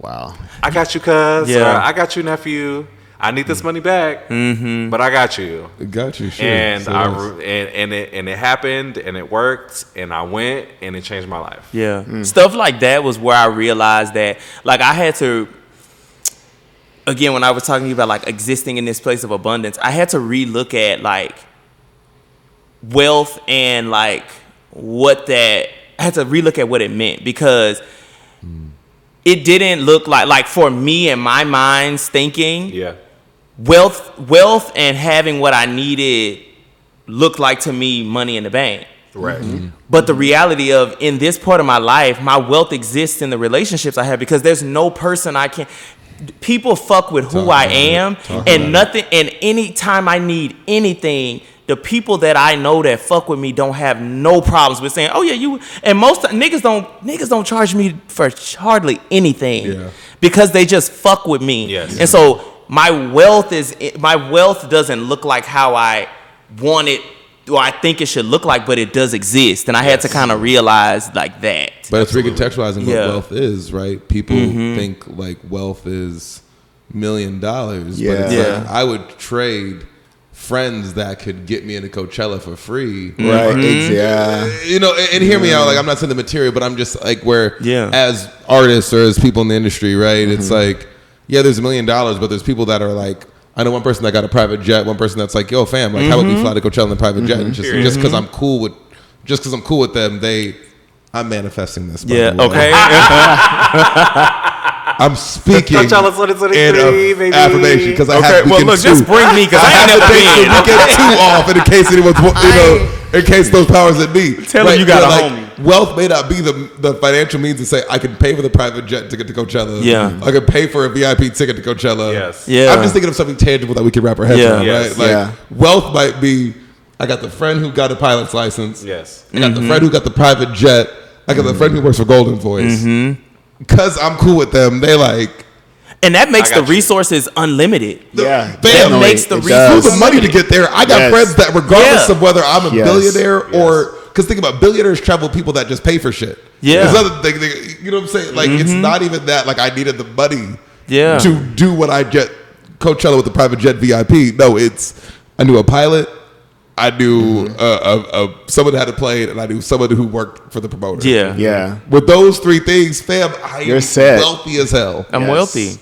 Wow. I got you, cuz. Yeah. I got you, nephew. I need this money back, mm-hmm. but I got you it got you. Sure. and So I it's- re- and and it and it happened and it worked and I went and it changed my life. Yeah. Stuff like that was where I realized that like I had to again when I was talking to you about like existing in this place of abundance, I had to relook at like wealth and like what that I had to relook at what it meant because it didn't look like like for me and my mind's thinking Yeah, wealth wealth and having what I needed looked like to me money in the bank. right. Mm-hmm. But the reality of in this part of my life, my wealth exists in the relationships I have because there's no person I can. People fuck with who Talk I am, Talk about and it. nothing. And anytime I need anything, the people that I know that fuck with me don't have no problems with saying, "Oh yeah, you." And most niggas don't niggas don't charge me for hardly anything Yeah. because they just fuck with me. Yes. And so my wealth is my wealth doesn't look like how I want it or I think it should look like, but it does exist. And I had to kind of realize like that. But it's recontextualizing what wealth is, right? People think like wealth is million dollars, but it's Yeah. Yeah. like I would trade friends that could get me into Coachella for free. Right. ex- Yeah. You know, and, and hear me out. Like I'm not saying the material, but I'm just like where, Yeah. as artists or as people in the industry, right? It's Mm-hmm. like, yeah, there's a million dollars, but there's people that are like. I know one person that got a private jet. One person that's like, "Yo, fam, like, how would Mm-hmm. we fly to Coachella in a private jet?" And just just because I'm cool with, just because I'm cool with them, they, I'm manifesting this. by Yeah. the way. Okay. I'm speaking Coachella 2023, in a baby. affirmation because I okay. have Well, weekend look, just bring me because I, I have to take the weekend two off in case anyone's you know in case those powers that be. Tell 'em you got a homie. Wealth may not be the the financial means to say I can pay for the private jet ticket to Coachella. Yeah. I can pay for a VIP ticket to Coachella. Yes. Yeah. I'm just thinking of something tangible that we can wrap our heads Yeah. around. Yes. Right. Like Yeah. wealth might be. I got the friend who got a pilot's license. Yes. I got Mm-hmm. the friend who got the private jet. I got the friend who works for Goldenvoice. Mm-hmm. Because I'm cool with them, they like And that makes the you. resources unlimited. Yeah. That makes the It resources- the money to get there. I got Yes. friends that, regardless Yeah. of whether I'm a Yes. billionaire or, because think about billionaires travel people that just pay for shit. Yeah. There's other thing, they- you know what I'm saying? Like it's not even that. Like I needed the money. Yeah. To do what I jet Coachella with the private jet VIP. No, it's I knew a pilot. I knew uh, a, a, someone had a plane, and I knew someone who worked for the promoter. Yeah. Yeah. With those three things, fam, I You're am set. wealthy as hell. I'm Yes. wealthy.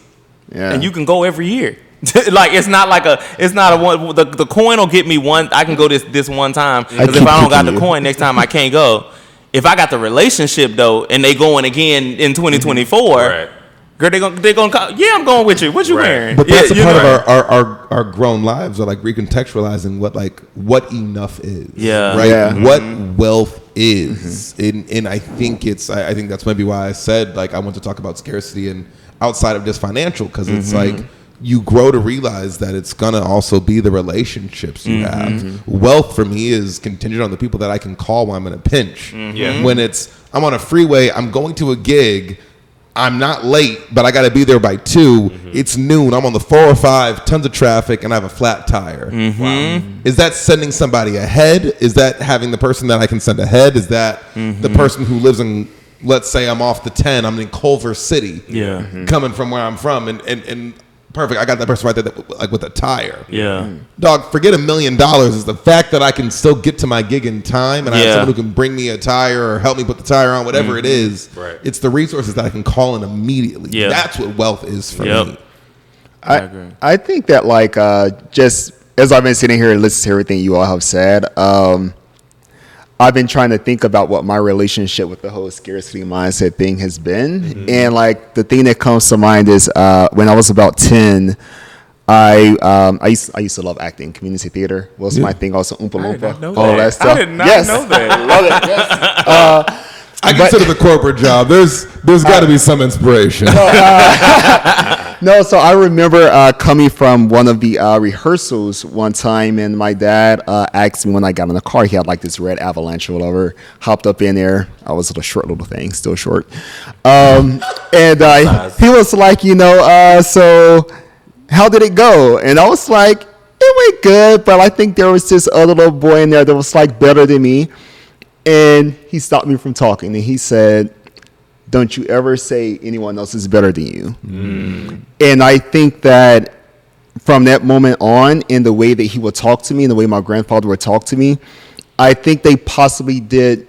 Yeah. and you can go every year. like it's not like a, it's not a one. The, the coin will get me one. I can go this this one time because if I don't got the you. coin next time, I can't go. If I got the relationship though, and they going again in mm-hmm. 2024, Right. girl, they gonna they gonna call. Yeah, I'm going with you. What you Right. wearing? But Yeah, that's a part know. of our, our, our, our grown lives are like recontextualizing what like what enough is. Yeah. Right. Yeah. What mm-hmm. wealth is. Mm-hmm. And and I think it's I, I think that's maybe why I said like I want to talk about scarcity and outside of just financial because it's mm-hmm. like you grow to realize that it's gonna also be the relationships you mm-hmm. have. Mm-hmm. Wealth for me is contingent on the people that I can call when I'm in a pinch. Yeah. When it's I'm on a freeway, I'm going to a gig, I'm not late, but I got to be there by 2 It's noon. I'm on the 405, tons of traffic, and I have a flat tire. Wow. Is that sending somebody ahead? Is that having the person that I can send ahead? Is that the person who lives in, let's say I'm off the 10, I'm in Culver City, Yeah. coming from where I'm from, and, and, and perfect. I got that person right there, that, like with a tire. Yeah. Dog, forget a million dollars. Is the fact that I can still get to my gig in time and I have someone who can bring me a tire or help me put the tire on, whatever it is. Right. It's the resources that I can call in immediately. Yeah. That's what wealth is for Yep. me. I, agree. I think that like uh, just as I've been sitting here and listening to everything you all have said, um, I've been trying to think about what my relationship with the whole scarcity mindset thing has been, and like the thing that comes to mind is uh, when I was about ten. I um I used I used to love acting, community theater was my thing. Also, Oompa I Loompa, all that. that I stuff. did not yes. know that. love it. Yes. I But- consider the corporate job. There's there's got to be some inspiration. No, so I remember uh, coming from one of the uh, rehearsals one time, and my dad uh, asked me when I got in the car. He had like this red avalanche or whatever. Hopped up in there. I was a short little thing, still short. Um, and uh, he was like, you know, uh, so how did it go? And I was like, it went good, but I think there was this other little boy in there that was like better than me. And he stopped me from talking, and he said, don't you ever say anyone else is better than you. Mm. And I think that from that moment on, in the way that he would talk to me, and the way my grandfather would talk to me, I think they possibly did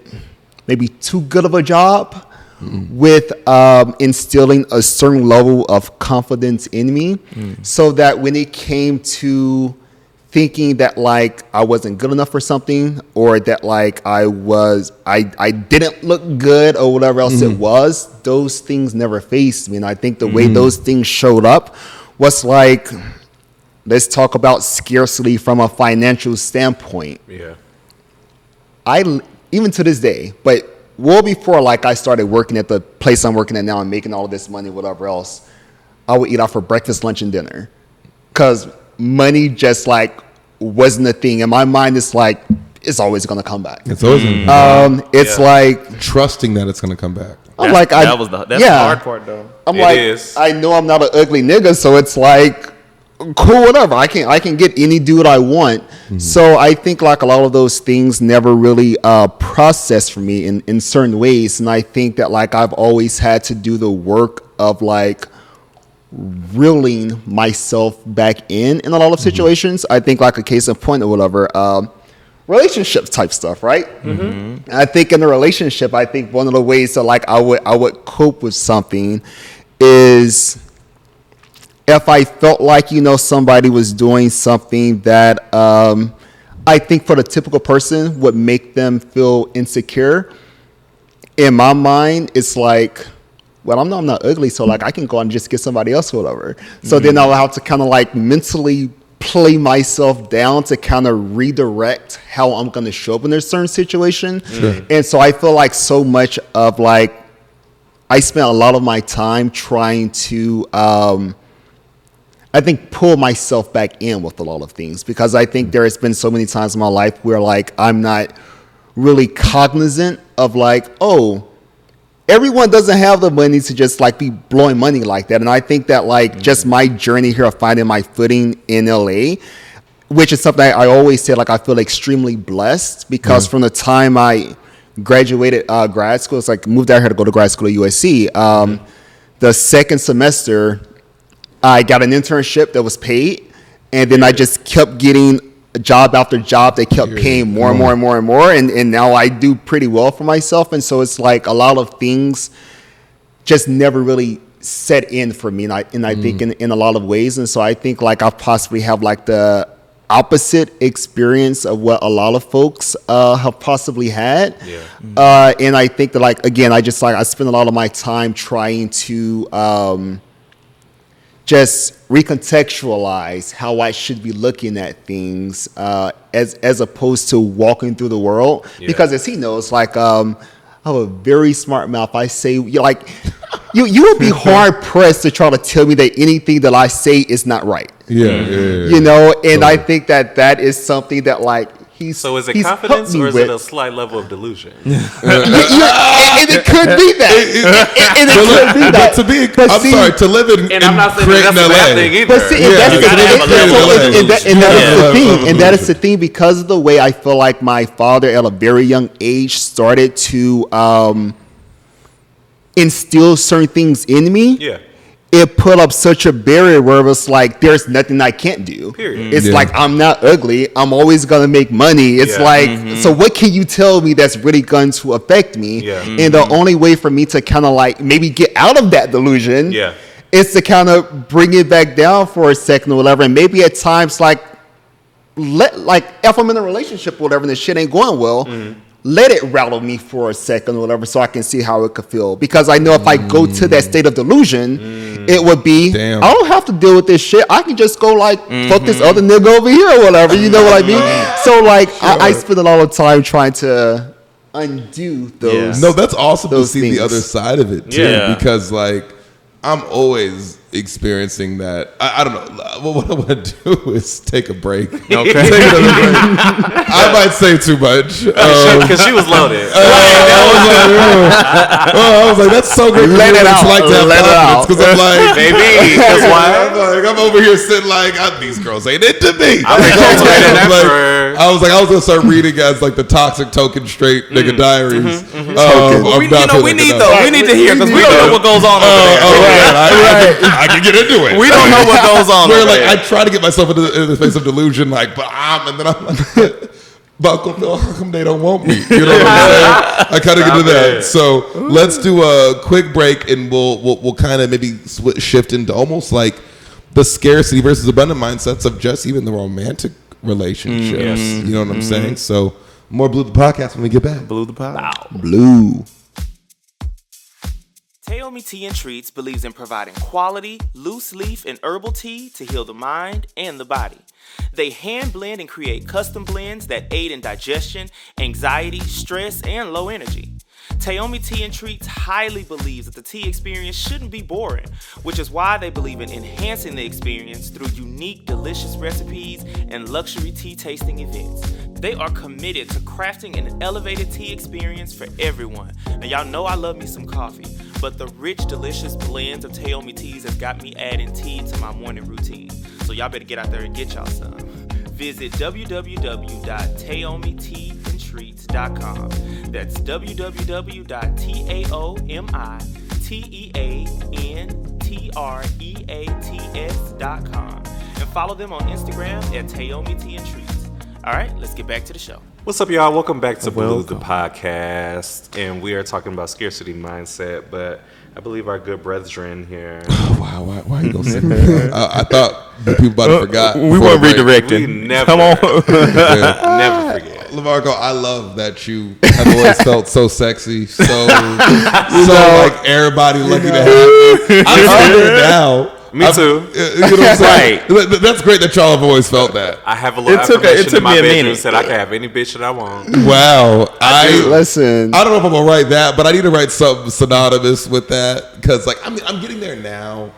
maybe too good of a job mm. with um, instilling a certain level of confidence in me, mm. so that when it came to thinking that like I wasn't good enough for something or that like I was I I didn't look good or whatever else it mm-hmm. was, those things never faced me. And I think the way mm-hmm. those things showed up was like let's talk about scarcity from a financial standpoint. Yeah. I even to this day, but well before like I started working at the place I'm working at now and making all of this money, whatever else, I would eat out for breakfast, lunch, and dinner, because money just like wasn't a thing. In my mind, it's like it's always gonna come back. It's always Um, it's Yeah. like trusting that it's going to come back. I'm That's- like I, that was the that's yeah. the hard part though. I'm It like, is. I know I'm not an ugly nigga, so it's like, cool, whatever. I can I can get any dude I want. So I think like a lot of those things never really uh, processed for me in in certain ways, and I think that like I've always had to do the work of like reeling myself back in in a lot of situations. I think like a case in point or whatever. Um, relationships type stuff, right? Mm-hmm. I think in a relationship, I think one of the ways that like I would I would cope with something is if I felt like you know somebody was doing something that um, I think for the typical person would make them feel insecure. In my mind, it's like, well, I'm not, I'm not ugly, so like I can go and just get somebody else or whatever. So then I'll have to kind of like mentally play myself down to kind of redirect how I'm going to show up in a certain situation. And so I feel like so much of like I spent a lot of my time trying to, um, I think, pull myself back in with a lot of things because I think there has been so many times in my life where like I'm not really cognizant of like, oh, everyone doesn't have the money to just like be blowing money like that. And I think that like just my journey here of finding my footing in LA, which is something I, I always say like I feel extremely blessed because from the time I graduated uh, grad school, it's like moved out here to go to grad school at USC. Um, The second semester, I got an internship that was paid, and then I just kept getting job after job. They kept paying more and more and more and more, and, and now I do pretty well for myself. And so it's like a lot of things just never really set in for me, and I and I think in, in a lot of ways. And so I think like I possibly have like the opposite experience of what a lot of folks uh, have possibly had. Yeah. Uh, and I think that like again, I just like I spend a lot of my time trying to um, just recontextualize how I should be looking at things uh, as as opposed to walking through the world. Yeah. Because as he knows, like um, I have a very smart mouth. I say you like you you would be hard pressed to try to tell me that anything that I say is not right. Yeah, yeah, yeah. You know, and I think that that is something that like he's So is it he's confidence or is with. it a slight level of delusion? Yeah, yeah, and, and it could be that. and, and it could be But that. to be, But I'm see- sorry, to live in, And in I'm not saying Creighton, that that's a bad LA. thing either. But see, Yeah, that's the thing. have a level and, of and that, and that is the thing. And that is the thing because of the way I feel like my father at a very young age started to um, instill certain things in me. yeah. It put up such a barrier where it was like, there's nothing I can't do. Period. It's Yeah. like I'm not ugly. I'm always gonna make money. It's Yeah. like, mm-hmm. so what can you tell me that's really going to affect me? Yeah. And the mm-hmm. only way for me to kind of like maybe get out of that delusion Yeah. is to kind of bring it back down for a second or whatever. And maybe at times, like, let like if I'm in a relationship or whatever and the shit ain't going well, Mm-hmm. Let it rattle me for a second or whatever, so I can see how it could feel. Because I know if I go to that state of delusion, Mm. it would be Damn. I don't have to deal with this shit. I can just go like fuck Mm-hmm. this other nigga over here or whatever. You know what I mean? So like I, I spend a lot of time trying to undo those. No, that's awesome to see things. the other side of it too. Yeah. Because like I'm always experiencing that. I, I don't know. What, what I want to do is take a break. Okay. Take another break. I might say too much. Um, Because she was loaded. oh, I was like, that's so great. Let it hear what it's out. like to have Let it out. because I'm like, Baby, that's I'm why. like, I'm over here sitting like, "Ah, these girls ain't into me. Cultivating that Like, I was like, I was gonna start reading as like the toxic token straight nigga diaries. Um, we, you know, we need though. We need to hear because we don't know what goes on over Oh, there. oh, right. I, I, can, I can get into it. We don't know what goes on Where over like there. I try to get myself into the, into the space of delusion, like, but I'm, and then I'm like, but Uncle Phil, how come they don't want me? You know what I'm saying? I kind of get into that. So let's do a quick break, and we'll we'll, we'll kind of maybe swi shift into almost like the scarcity versus abundant mindsets of just even the romantic relationships. Mm. yes. You know what I'm mm-hmm. saying? So more Blue the podcast when we get back. Blue the pot. Blue. Taomi Tea and Treats believes in providing quality, loose leaf, and herbal tea to heal the mind and the body. They hand blend and create custom blends that aid in digestion, anxiety, stress, and low energy. Taomi Tea and Treats highly believes that the tea experience shouldn't be boring, which is why they believe in enhancing the experience through unique, delicious recipes and luxury tea tasting events. They are committed to crafting an elevated tea experience for everyone. Now, y'all know I love me some coffee, but the rich, delicious blends of Taomi teas has got me adding tea to my morning routine. So, y'all better get out there and get y'all some. Visit www.taomiteaandtreats.com. That's www.taomiteaandtreats.com. T-A-T-S.com. And follow them on Instagram at Taomi Tea and Treats. All right, let's get back to the show. What's up, y'all? Welcome back to Blue the podcast, and we are talking about scarcity mindset. But I believe our good brethren here. Wow, why, why you gonna say that? I, I thought the people about to uh, forgot. we weren't the break. redirecting. We never, Come on. Never forget. Lamarco, I love that you have always felt so sexy, so so like everybody lucky to have you. I'm here now. Me I'm- too. You know what I'm saying? Th- th- That's great that y'all have always felt that. I have a little It took a- it affirmation took in my me a bedroom minute. said I can have any bitch that I want. Wow, I Listen, I don't know if I'm gonna write that, but I need to write something synonymous with that because, like, I'm I'm getting there now.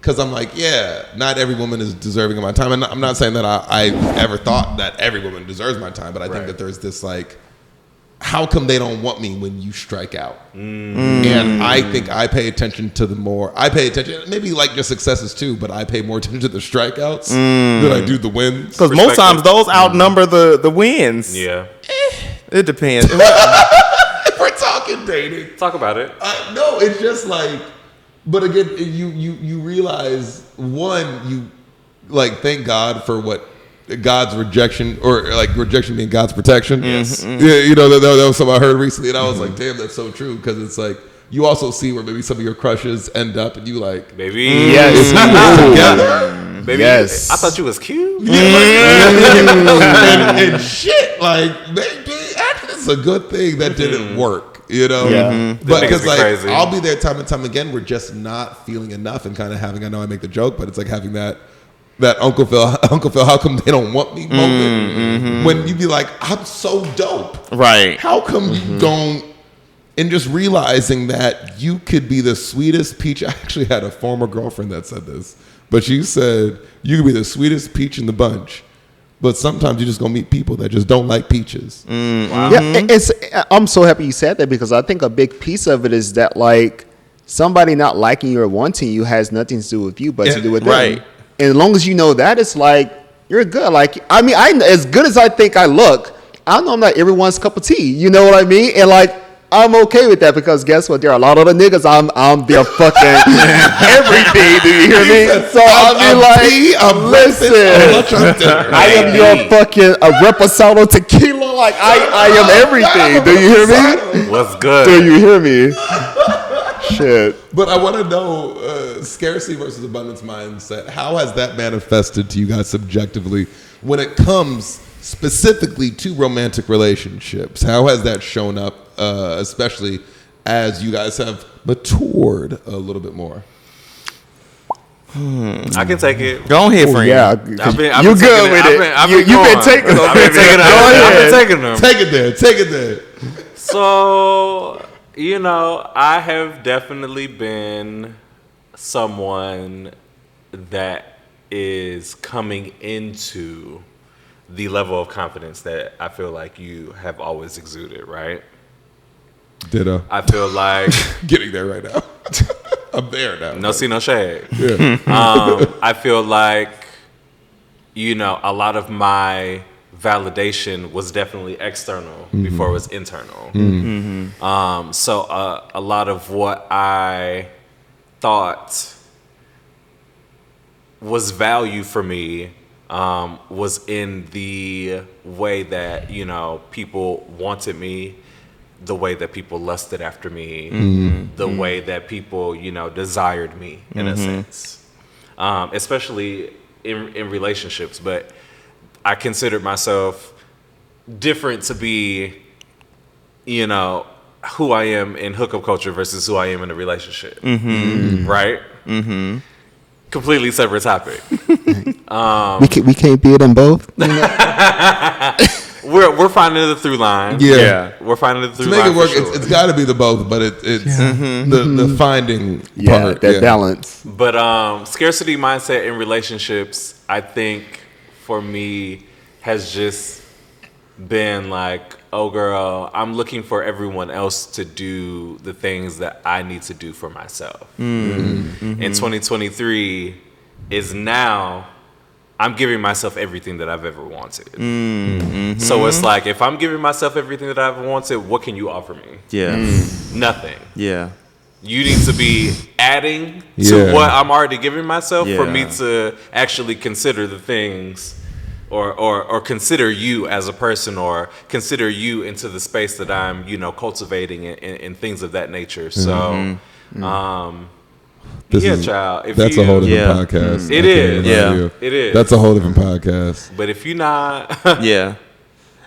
Because I'm like, yeah, not every woman is deserving of my time, and I'm not saying that I, I ever thought that every woman deserves my time, but I think that there's this like, how come they don't want me when you strike out? And I think I pay attention to the more I pay attention, maybe like your successes too, but I pay more attention to the strikeouts than I do the wins. Because most times those outnumber the, the wins. Yeah, It depends. If we're talking dating, talk about it. Uh, no, it's just like, but again, you you you realize one, you like thank God for what God's rejection or like rejection being God's protection. Yes. Mm-hmm. Yeah, you know that, that that was something I heard recently, and I was like, damn, that's so true because it's like you also see where maybe some of your crushes end up, and you like, Baby, mm. yes, mm. together. baby. Yes. I thought you was cute. and, and mm. shit, like maybe actually, it's a good thing that didn't mm-hmm. work, you know. Yeah. Mm-hmm. That But because like crazy. I'll be there time and time again, we're just not feeling enough, and kind of having. I know I make the joke, but it's like having that that Uncle Phil, Uncle Phil, how come they don't want me mm, moment mm-hmm. when you be like, I'm so dope. right. How come you mm-hmm. don't? And just realizing that you could be the sweetest peach. I actually had a former girlfriend that said this, but she said you could be the sweetest peach in the bunch, but sometimes you're just gonna meet people that just don't like peaches. Mm-hmm. Yeah, it's. I'm so happy you said that because I think a big piece of it is that like somebody not liking you or wanting you has nothing to do with you, but Yeah, to do with right. them. And as long as you know that, it's like you're good. Like I mean, I as good as I think I look, I know I'm not everyone's cup of tea. You know what I mean? And like. I'm okay with that because guess what? There are a lot of the niggas. I'm I'm their fucking everything. Do you hear me? So I mean, I'm like, tea, I'm listen, I'm. I am your fucking a reposado tequila. Like I, I am everything. Do you hear me? What's good? Do you hear me? Shit. But I want to know uh, scarcity versus abundance mindset. How has that manifested to you guys subjectively when it comes specifically to romantic relationships? How has that shown up, uh, especially as you guys have matured a little bit more? I can take it. Go ahead, friend. yeah, I've been, I've you been good with I've it? Been, I've you, been you been going. taking them. I've been taking them. I've been taking them. Take it there. Take it there. So, you know, I have definitely been someone that is coming into the level of confidence that I feel like you have always exuded, right? Ditto. I feel like Getting there right now. I'm there now. no see no shade. Yeah. um, I feel like, you know, a lot of my validation was definitely external before it was internal. Um, so uh, a lot of what I thought was value for me um, was in the way that you know people wanted me the way that people lusted after me the way that people you know desired me in a sense. Um, especially in, in relationships but i considered myself different to be you know who i am in hookup culture versus who i am in a relationship right mm-hmm. completely separate topic we can't we can't be them both. we're, we're finding the through line Yeah. Yeah. we're finding the through To make line it work. Sure. it's, it's got to be the both, but it, it's the, the finding Yeah, part. that yeah. balance. But um, scarcity mindset in relationships, I think for me has just been like, oh girl, I'm looking for everyone else to do the things that I need to do for myself. Mm. Mm-hmm. And 2023 is now I'm giving myself everything that I've ever wanted. Mm-hmm. So it's like if I'm giving myself everything that I've wanted, what can you offer me? Yeah. Mm. Nothing. Yeah. You need to be adding Yeah. to what I'm already giving myself for me to actually consider the things or, or or consider you as a person or consider you into the space that I'm, you know, cultivating and, and, and things of that nature. So Mm-hmm. um This yeah, is- child. If That's you, a whole different Yeah. podcast. It I is. can't lie Yeah. to you. It is. That's a whole different podcast. But if you're not yeah.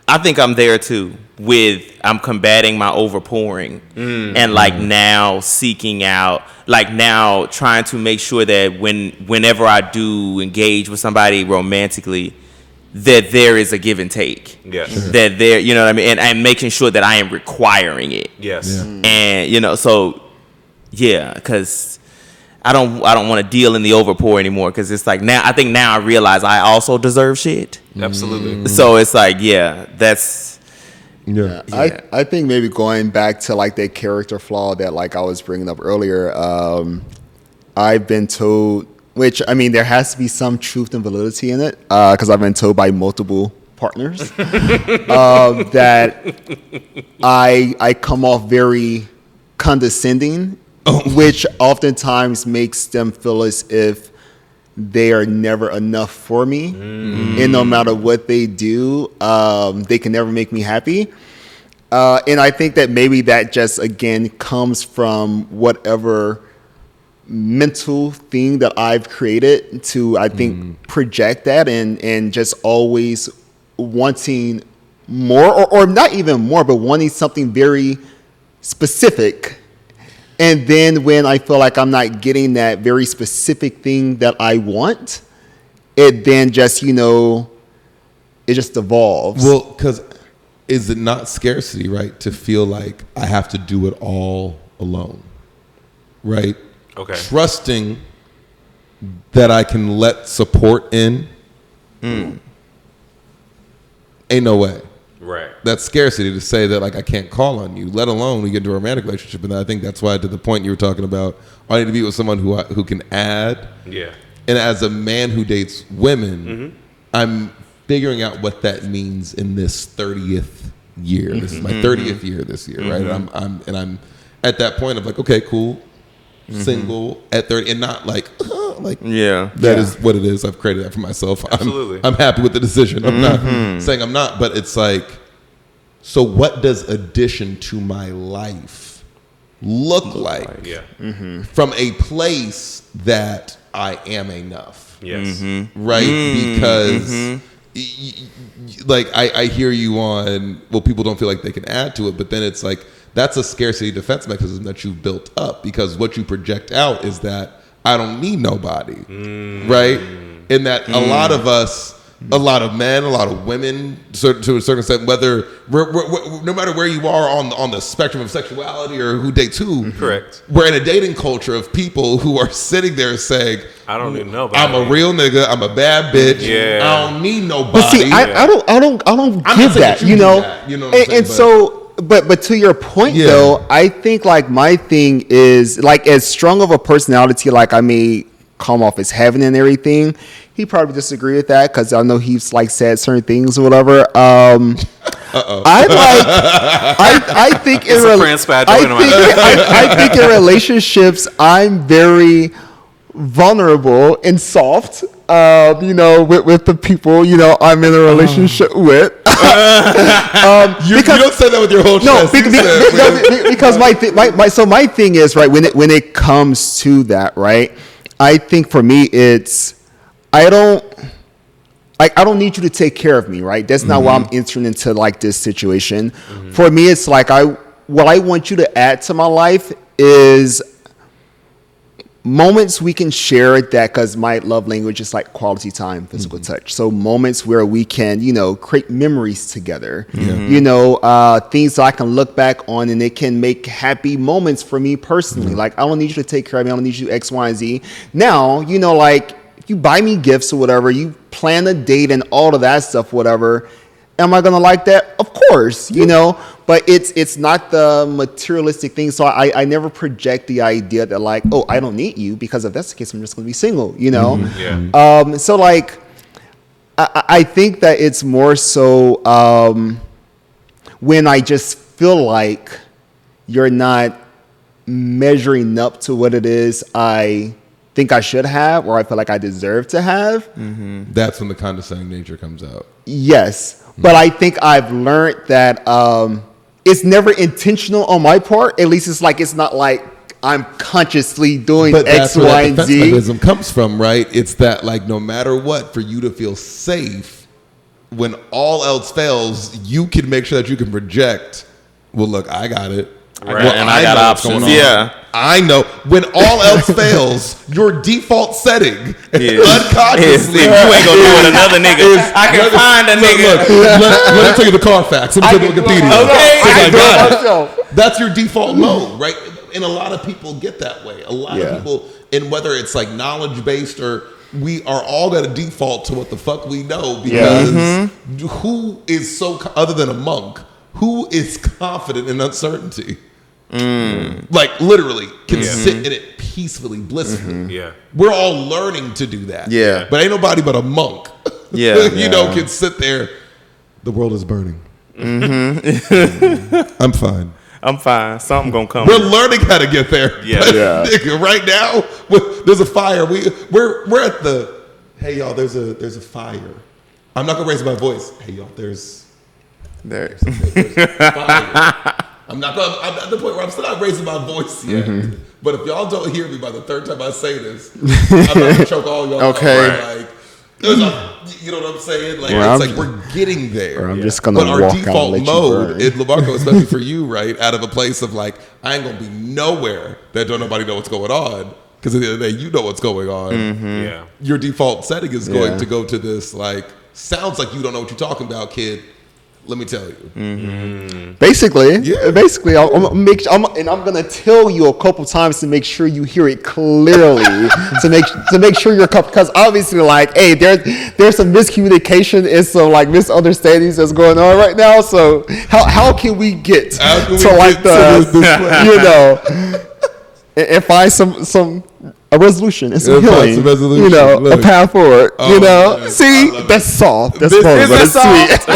I think I'm there too. With I'm combating my overpouring mm. and like mm. now seeking out, like now trying to make sure that when whenever I do engage with somebody romantically, that there is a give and take. Yes. Sure. That there, you know what I mean, and, and making sure that I am requiring it. Yes. Yeah. Mm. and you know so yeah because i don't i don't want to deal in the overpour anymore because it's like now i think now i realize i also deserve shit Absolutely. so it's like yeah that's Yeah. I, I think maybe going back to like that character flaw that like I was bringing up earlier, um, I've been told, which I mean, there has to be some truth and validity in it, because I've been told by multiple partners um, that I I come off very condescending, which oftentimes makes them feel as if they are never enough for me, and no matter what they do, um, they can never make me happy. Uh, and I think that maybe that just again comes from whatever mental thing that I've created to I think project that and and just always wanting more or, or not even more but wanting something very specific and then when I feel like I'm not getting that very specific thing that I want it then just you know it just evolves Well, because is it not scarcity, right? To feel like I have to do it all alone, right? Okay. Trusting that I can let support in. Mm. Ain't no way. Right. That's scarcity to say that like I can't call on you, let alone we get into a romantic relationship. And I think that's why to the point you were talking about, I need to be with someone who I, who can add. Yeah. And as a man who dates women, Mm-hmm. I'm figuring out what that means in this 30th year. This is my Mm-hmm. 30th year this year, right? And I'm, I'm and I'm at that point of like, okay, cool, Mm-hmm. single at 30, and not like, like yeah that is what it is. I've created that for myself. Absolutely. I'm, I'm happy with the decision. I'm not mm-hmm. saying I'm not, but it's like, so what does addition to my life look, like, Yeah. Mm-hmm. from a place that I am enough? Yes. Mm-hmm. Right? Because, y- y- y- like, I, I hear you on, well, people don't feel like they can add to it, but then it's like, that's a scarcity defense mechanism that you've built up because what you project out is that I don't need nobody right? In that a mm. lot of us, a lot of men, a lot of women, so, to a certain extent, whether we're, we're, we're- no matter where you are on the, on the spectrum of sexuality or who dates who, mm-hmm. Correct. We're in a dating culture of people who are sitting there saying, I don't need nobody. "I'm a real nigga. I'm a bad bitch. Yeah. I don't need nobody." But see, I, I don't, I don't, I don't I'm give saying that. that you You know, that, you know what I'm and, saying, and so, but but to your point Yeah. though, I think like my thing is like as strong of a personality like I may come off as heaven and everything. He probably disagree with that because I know he's like said certain things or whatever. Um, I like. I, I think in It's a rela- I think, I, I think in relationships, I'm very vulnerable and soft. Um, you know, with, with the people you know I'm in a relationship with. um, you, you don't say that with your whole no, chest. be- be- be- no, be- because my, thi- my my so my thing is right when it when it comes to that right, I think for me it's I don't like I don't need you to take care of me right. That's not why I'm entering into like this situation. For me, it's like I what I want you to add to my life is moments we can share that because my love language is like quality time physical mm-hmm. touch. So moments where we can you know create memories together. Mm-hmm. You know uh, things that i can look back on and it can make happy moments for me personally. Mm-hmm. Like i don't need you to take care of me. I don't need you x y and z. Now you know like you buy me gifts or whatever you plan a date and all of that stuff whatever am I gonna like that? Of course, you know. But it's it's not the materialistic thing. So I I never project the idea that like oh I don't need you because if that's the case I'm just gonna be single, you know. Yeah. Um. So like I I I think that it's more so um when I just feel like you're not measuring up to what it is I think I should have or I feel like I deserve to have. That's when the condescending nature comes out. Yes, but I think I've learned that um, it's never intentional on my part. At least it's like it's not like I'm consciously doing But X, that's where Y, and Z. mechanism comes from, right? It's that like no matter what, for you to feel safe, when all else fails, you can make sure that you can project. Well, look, I got it. Right, and I got know options. going on. Yeah. I know. When all else fails, your default setting, Is- unconsciously, is you ain't gonna do it another nigga, I can Look, find a look, nigga. Look, let, let me tell you the Carfax. Let me tell you the Wikipedia. Okay. Because I I do got it it. That's your default mode, right? And a lot of people get that way. A lot Yeah. of people, and whether it's like knowledge based or we are all going to default to what the fuck we know because Mm-hmm. who is so other than a monk who is confident in uncertainty Mm. like literally can Yeah. sit in it peacefully blissfully Mm-hmm. Yeah. we're all learning to do that Yeah. but ain't nobody but a monk Yeah. you know can sit there the world is burning Mm-hmm. i'm fine I'm fine. Something gonna come. we're learning how to get there. Yeah. But, Yeah. nigga, right now, there's a fire. We we're we're at the. Hey y'all, there's a there's a fire. I'm not gonna raise my voice. Hey y'all, there's There. there's. I'm not gonna. I'm at the point where I'm still not raising my voice yet. Mm-hmm. But if y'all don't hear me by the third time I say this, I'm gonna choke all y'all. out. Okay. Like, there's a, you know what I'm saying? Like Well, it's I'm- like we're getting there. Or I'm just gonna But our walk out and default let you mode burn. in Lamarco, especially for you, right, out of a place of like, I ain't gonna be nowhere that don't nobody know what's going on. Because at the end of the day, you know what's going on. Yeah. Your default setting is going Yeah. to go to this like, sounds like you don't know what you're talking about, kid. Let me tell you. Mm-hmm. Basically, Yeah. basically, I'm, I'm gonna make, I'm, and I'm gonna tell you a couple times to make sure you hear it clearly, to make to make sure you're because obviously, like, hey, there's there's some miscommunication and some like misunderstandings that's going on right now. So how how can we get How can we to like get the to this- this you know and, and find some some a resolution and some healing, some resolution. you know, Look. a path forward. Oh, you know, man. See, love it. that's soft. That's This- funny, is but it it's sweet.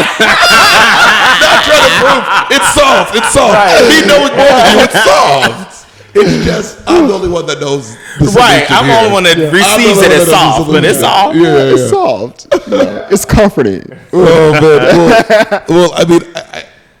not trying to prove it's soft. It's soft. Me knowing more than you, it's soft. It's just I'm the only one that knows. The Right. I'm the only one that I'm receives it as that knows the soft, but it's soft. Yeah, yeah, It's soft. Yeah, it's comforting. Oh man. Well, well I mean, I, I,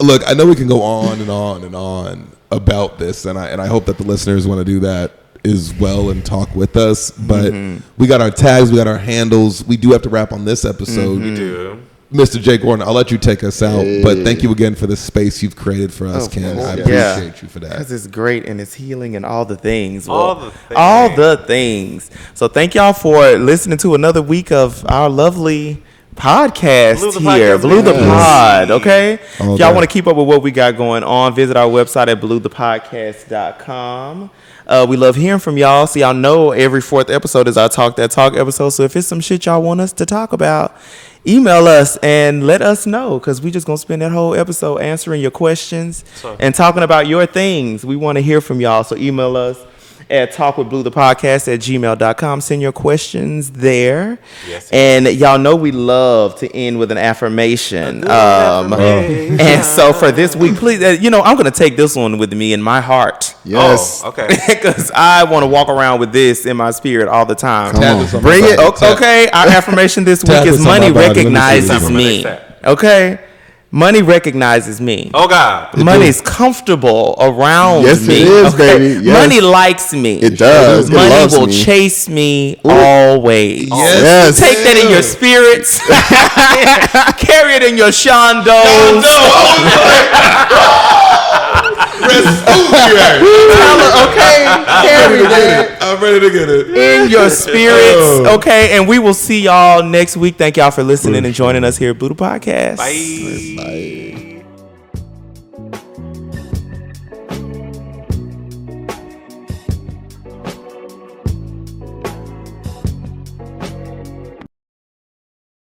look, I know we can go on and on and on about this, and I and I hope that the listeners want to do that as well and talk with us. But mm-hmm. we got our tags, we got our handles. We do have to wrap on this episode. Mm-hmm. We do. Mr. Jay Gordon, I'll let you take us out, but thank you again for the space you've created for us, Ken. I appreciate Yeah. you for that. Because it's great and it's healing and all the things. All Well, the All the things. So thank y'all for listening to another week of our lovely podcast Blew here. podcast, Blue the. Pod, okay? All if y'all want to keep up with what we got going on, visit our website at bluethepodcast.com. Uh, we love hearing from y'all. See, y'all know every fourth episode is our Talk That Talk episode. So if it's some shit y'all want us to talk about, email us and let us know because we just going to spend that whole episode answering your questions So- and talking about your things. We want to hear from y'all. So email us at talkwithbluethepodcast at gmail.com. Send your questions there. Yes, and y'all know we love to end with an affirmation. Um, affirmation. and so for this week, please, uh, you know, I'm going to take this one with me in my heart. Yes. Oh, okay. Because I want to walk around with this in my spirit all the time. Come Tap on. this on Bring it. body. O- Tap. Okay, our affirmation this week is this on my money body. Let me see recognizes me. Okay? Money recognizes me. Oh God. Money's comfortable around Yes, it me. is, baby. Yes. Money likes me. It does. It Money loves will me. chase me always. Yes. Take that in your spirits. Carry it in your shandos. Tell her, okay? Carry that I'm ready to get it. in your spirits. Oh. Okay, and we will see y'all next week. Thank y'all for listening and joining us here at Blue the Podcast. Bye. Bye.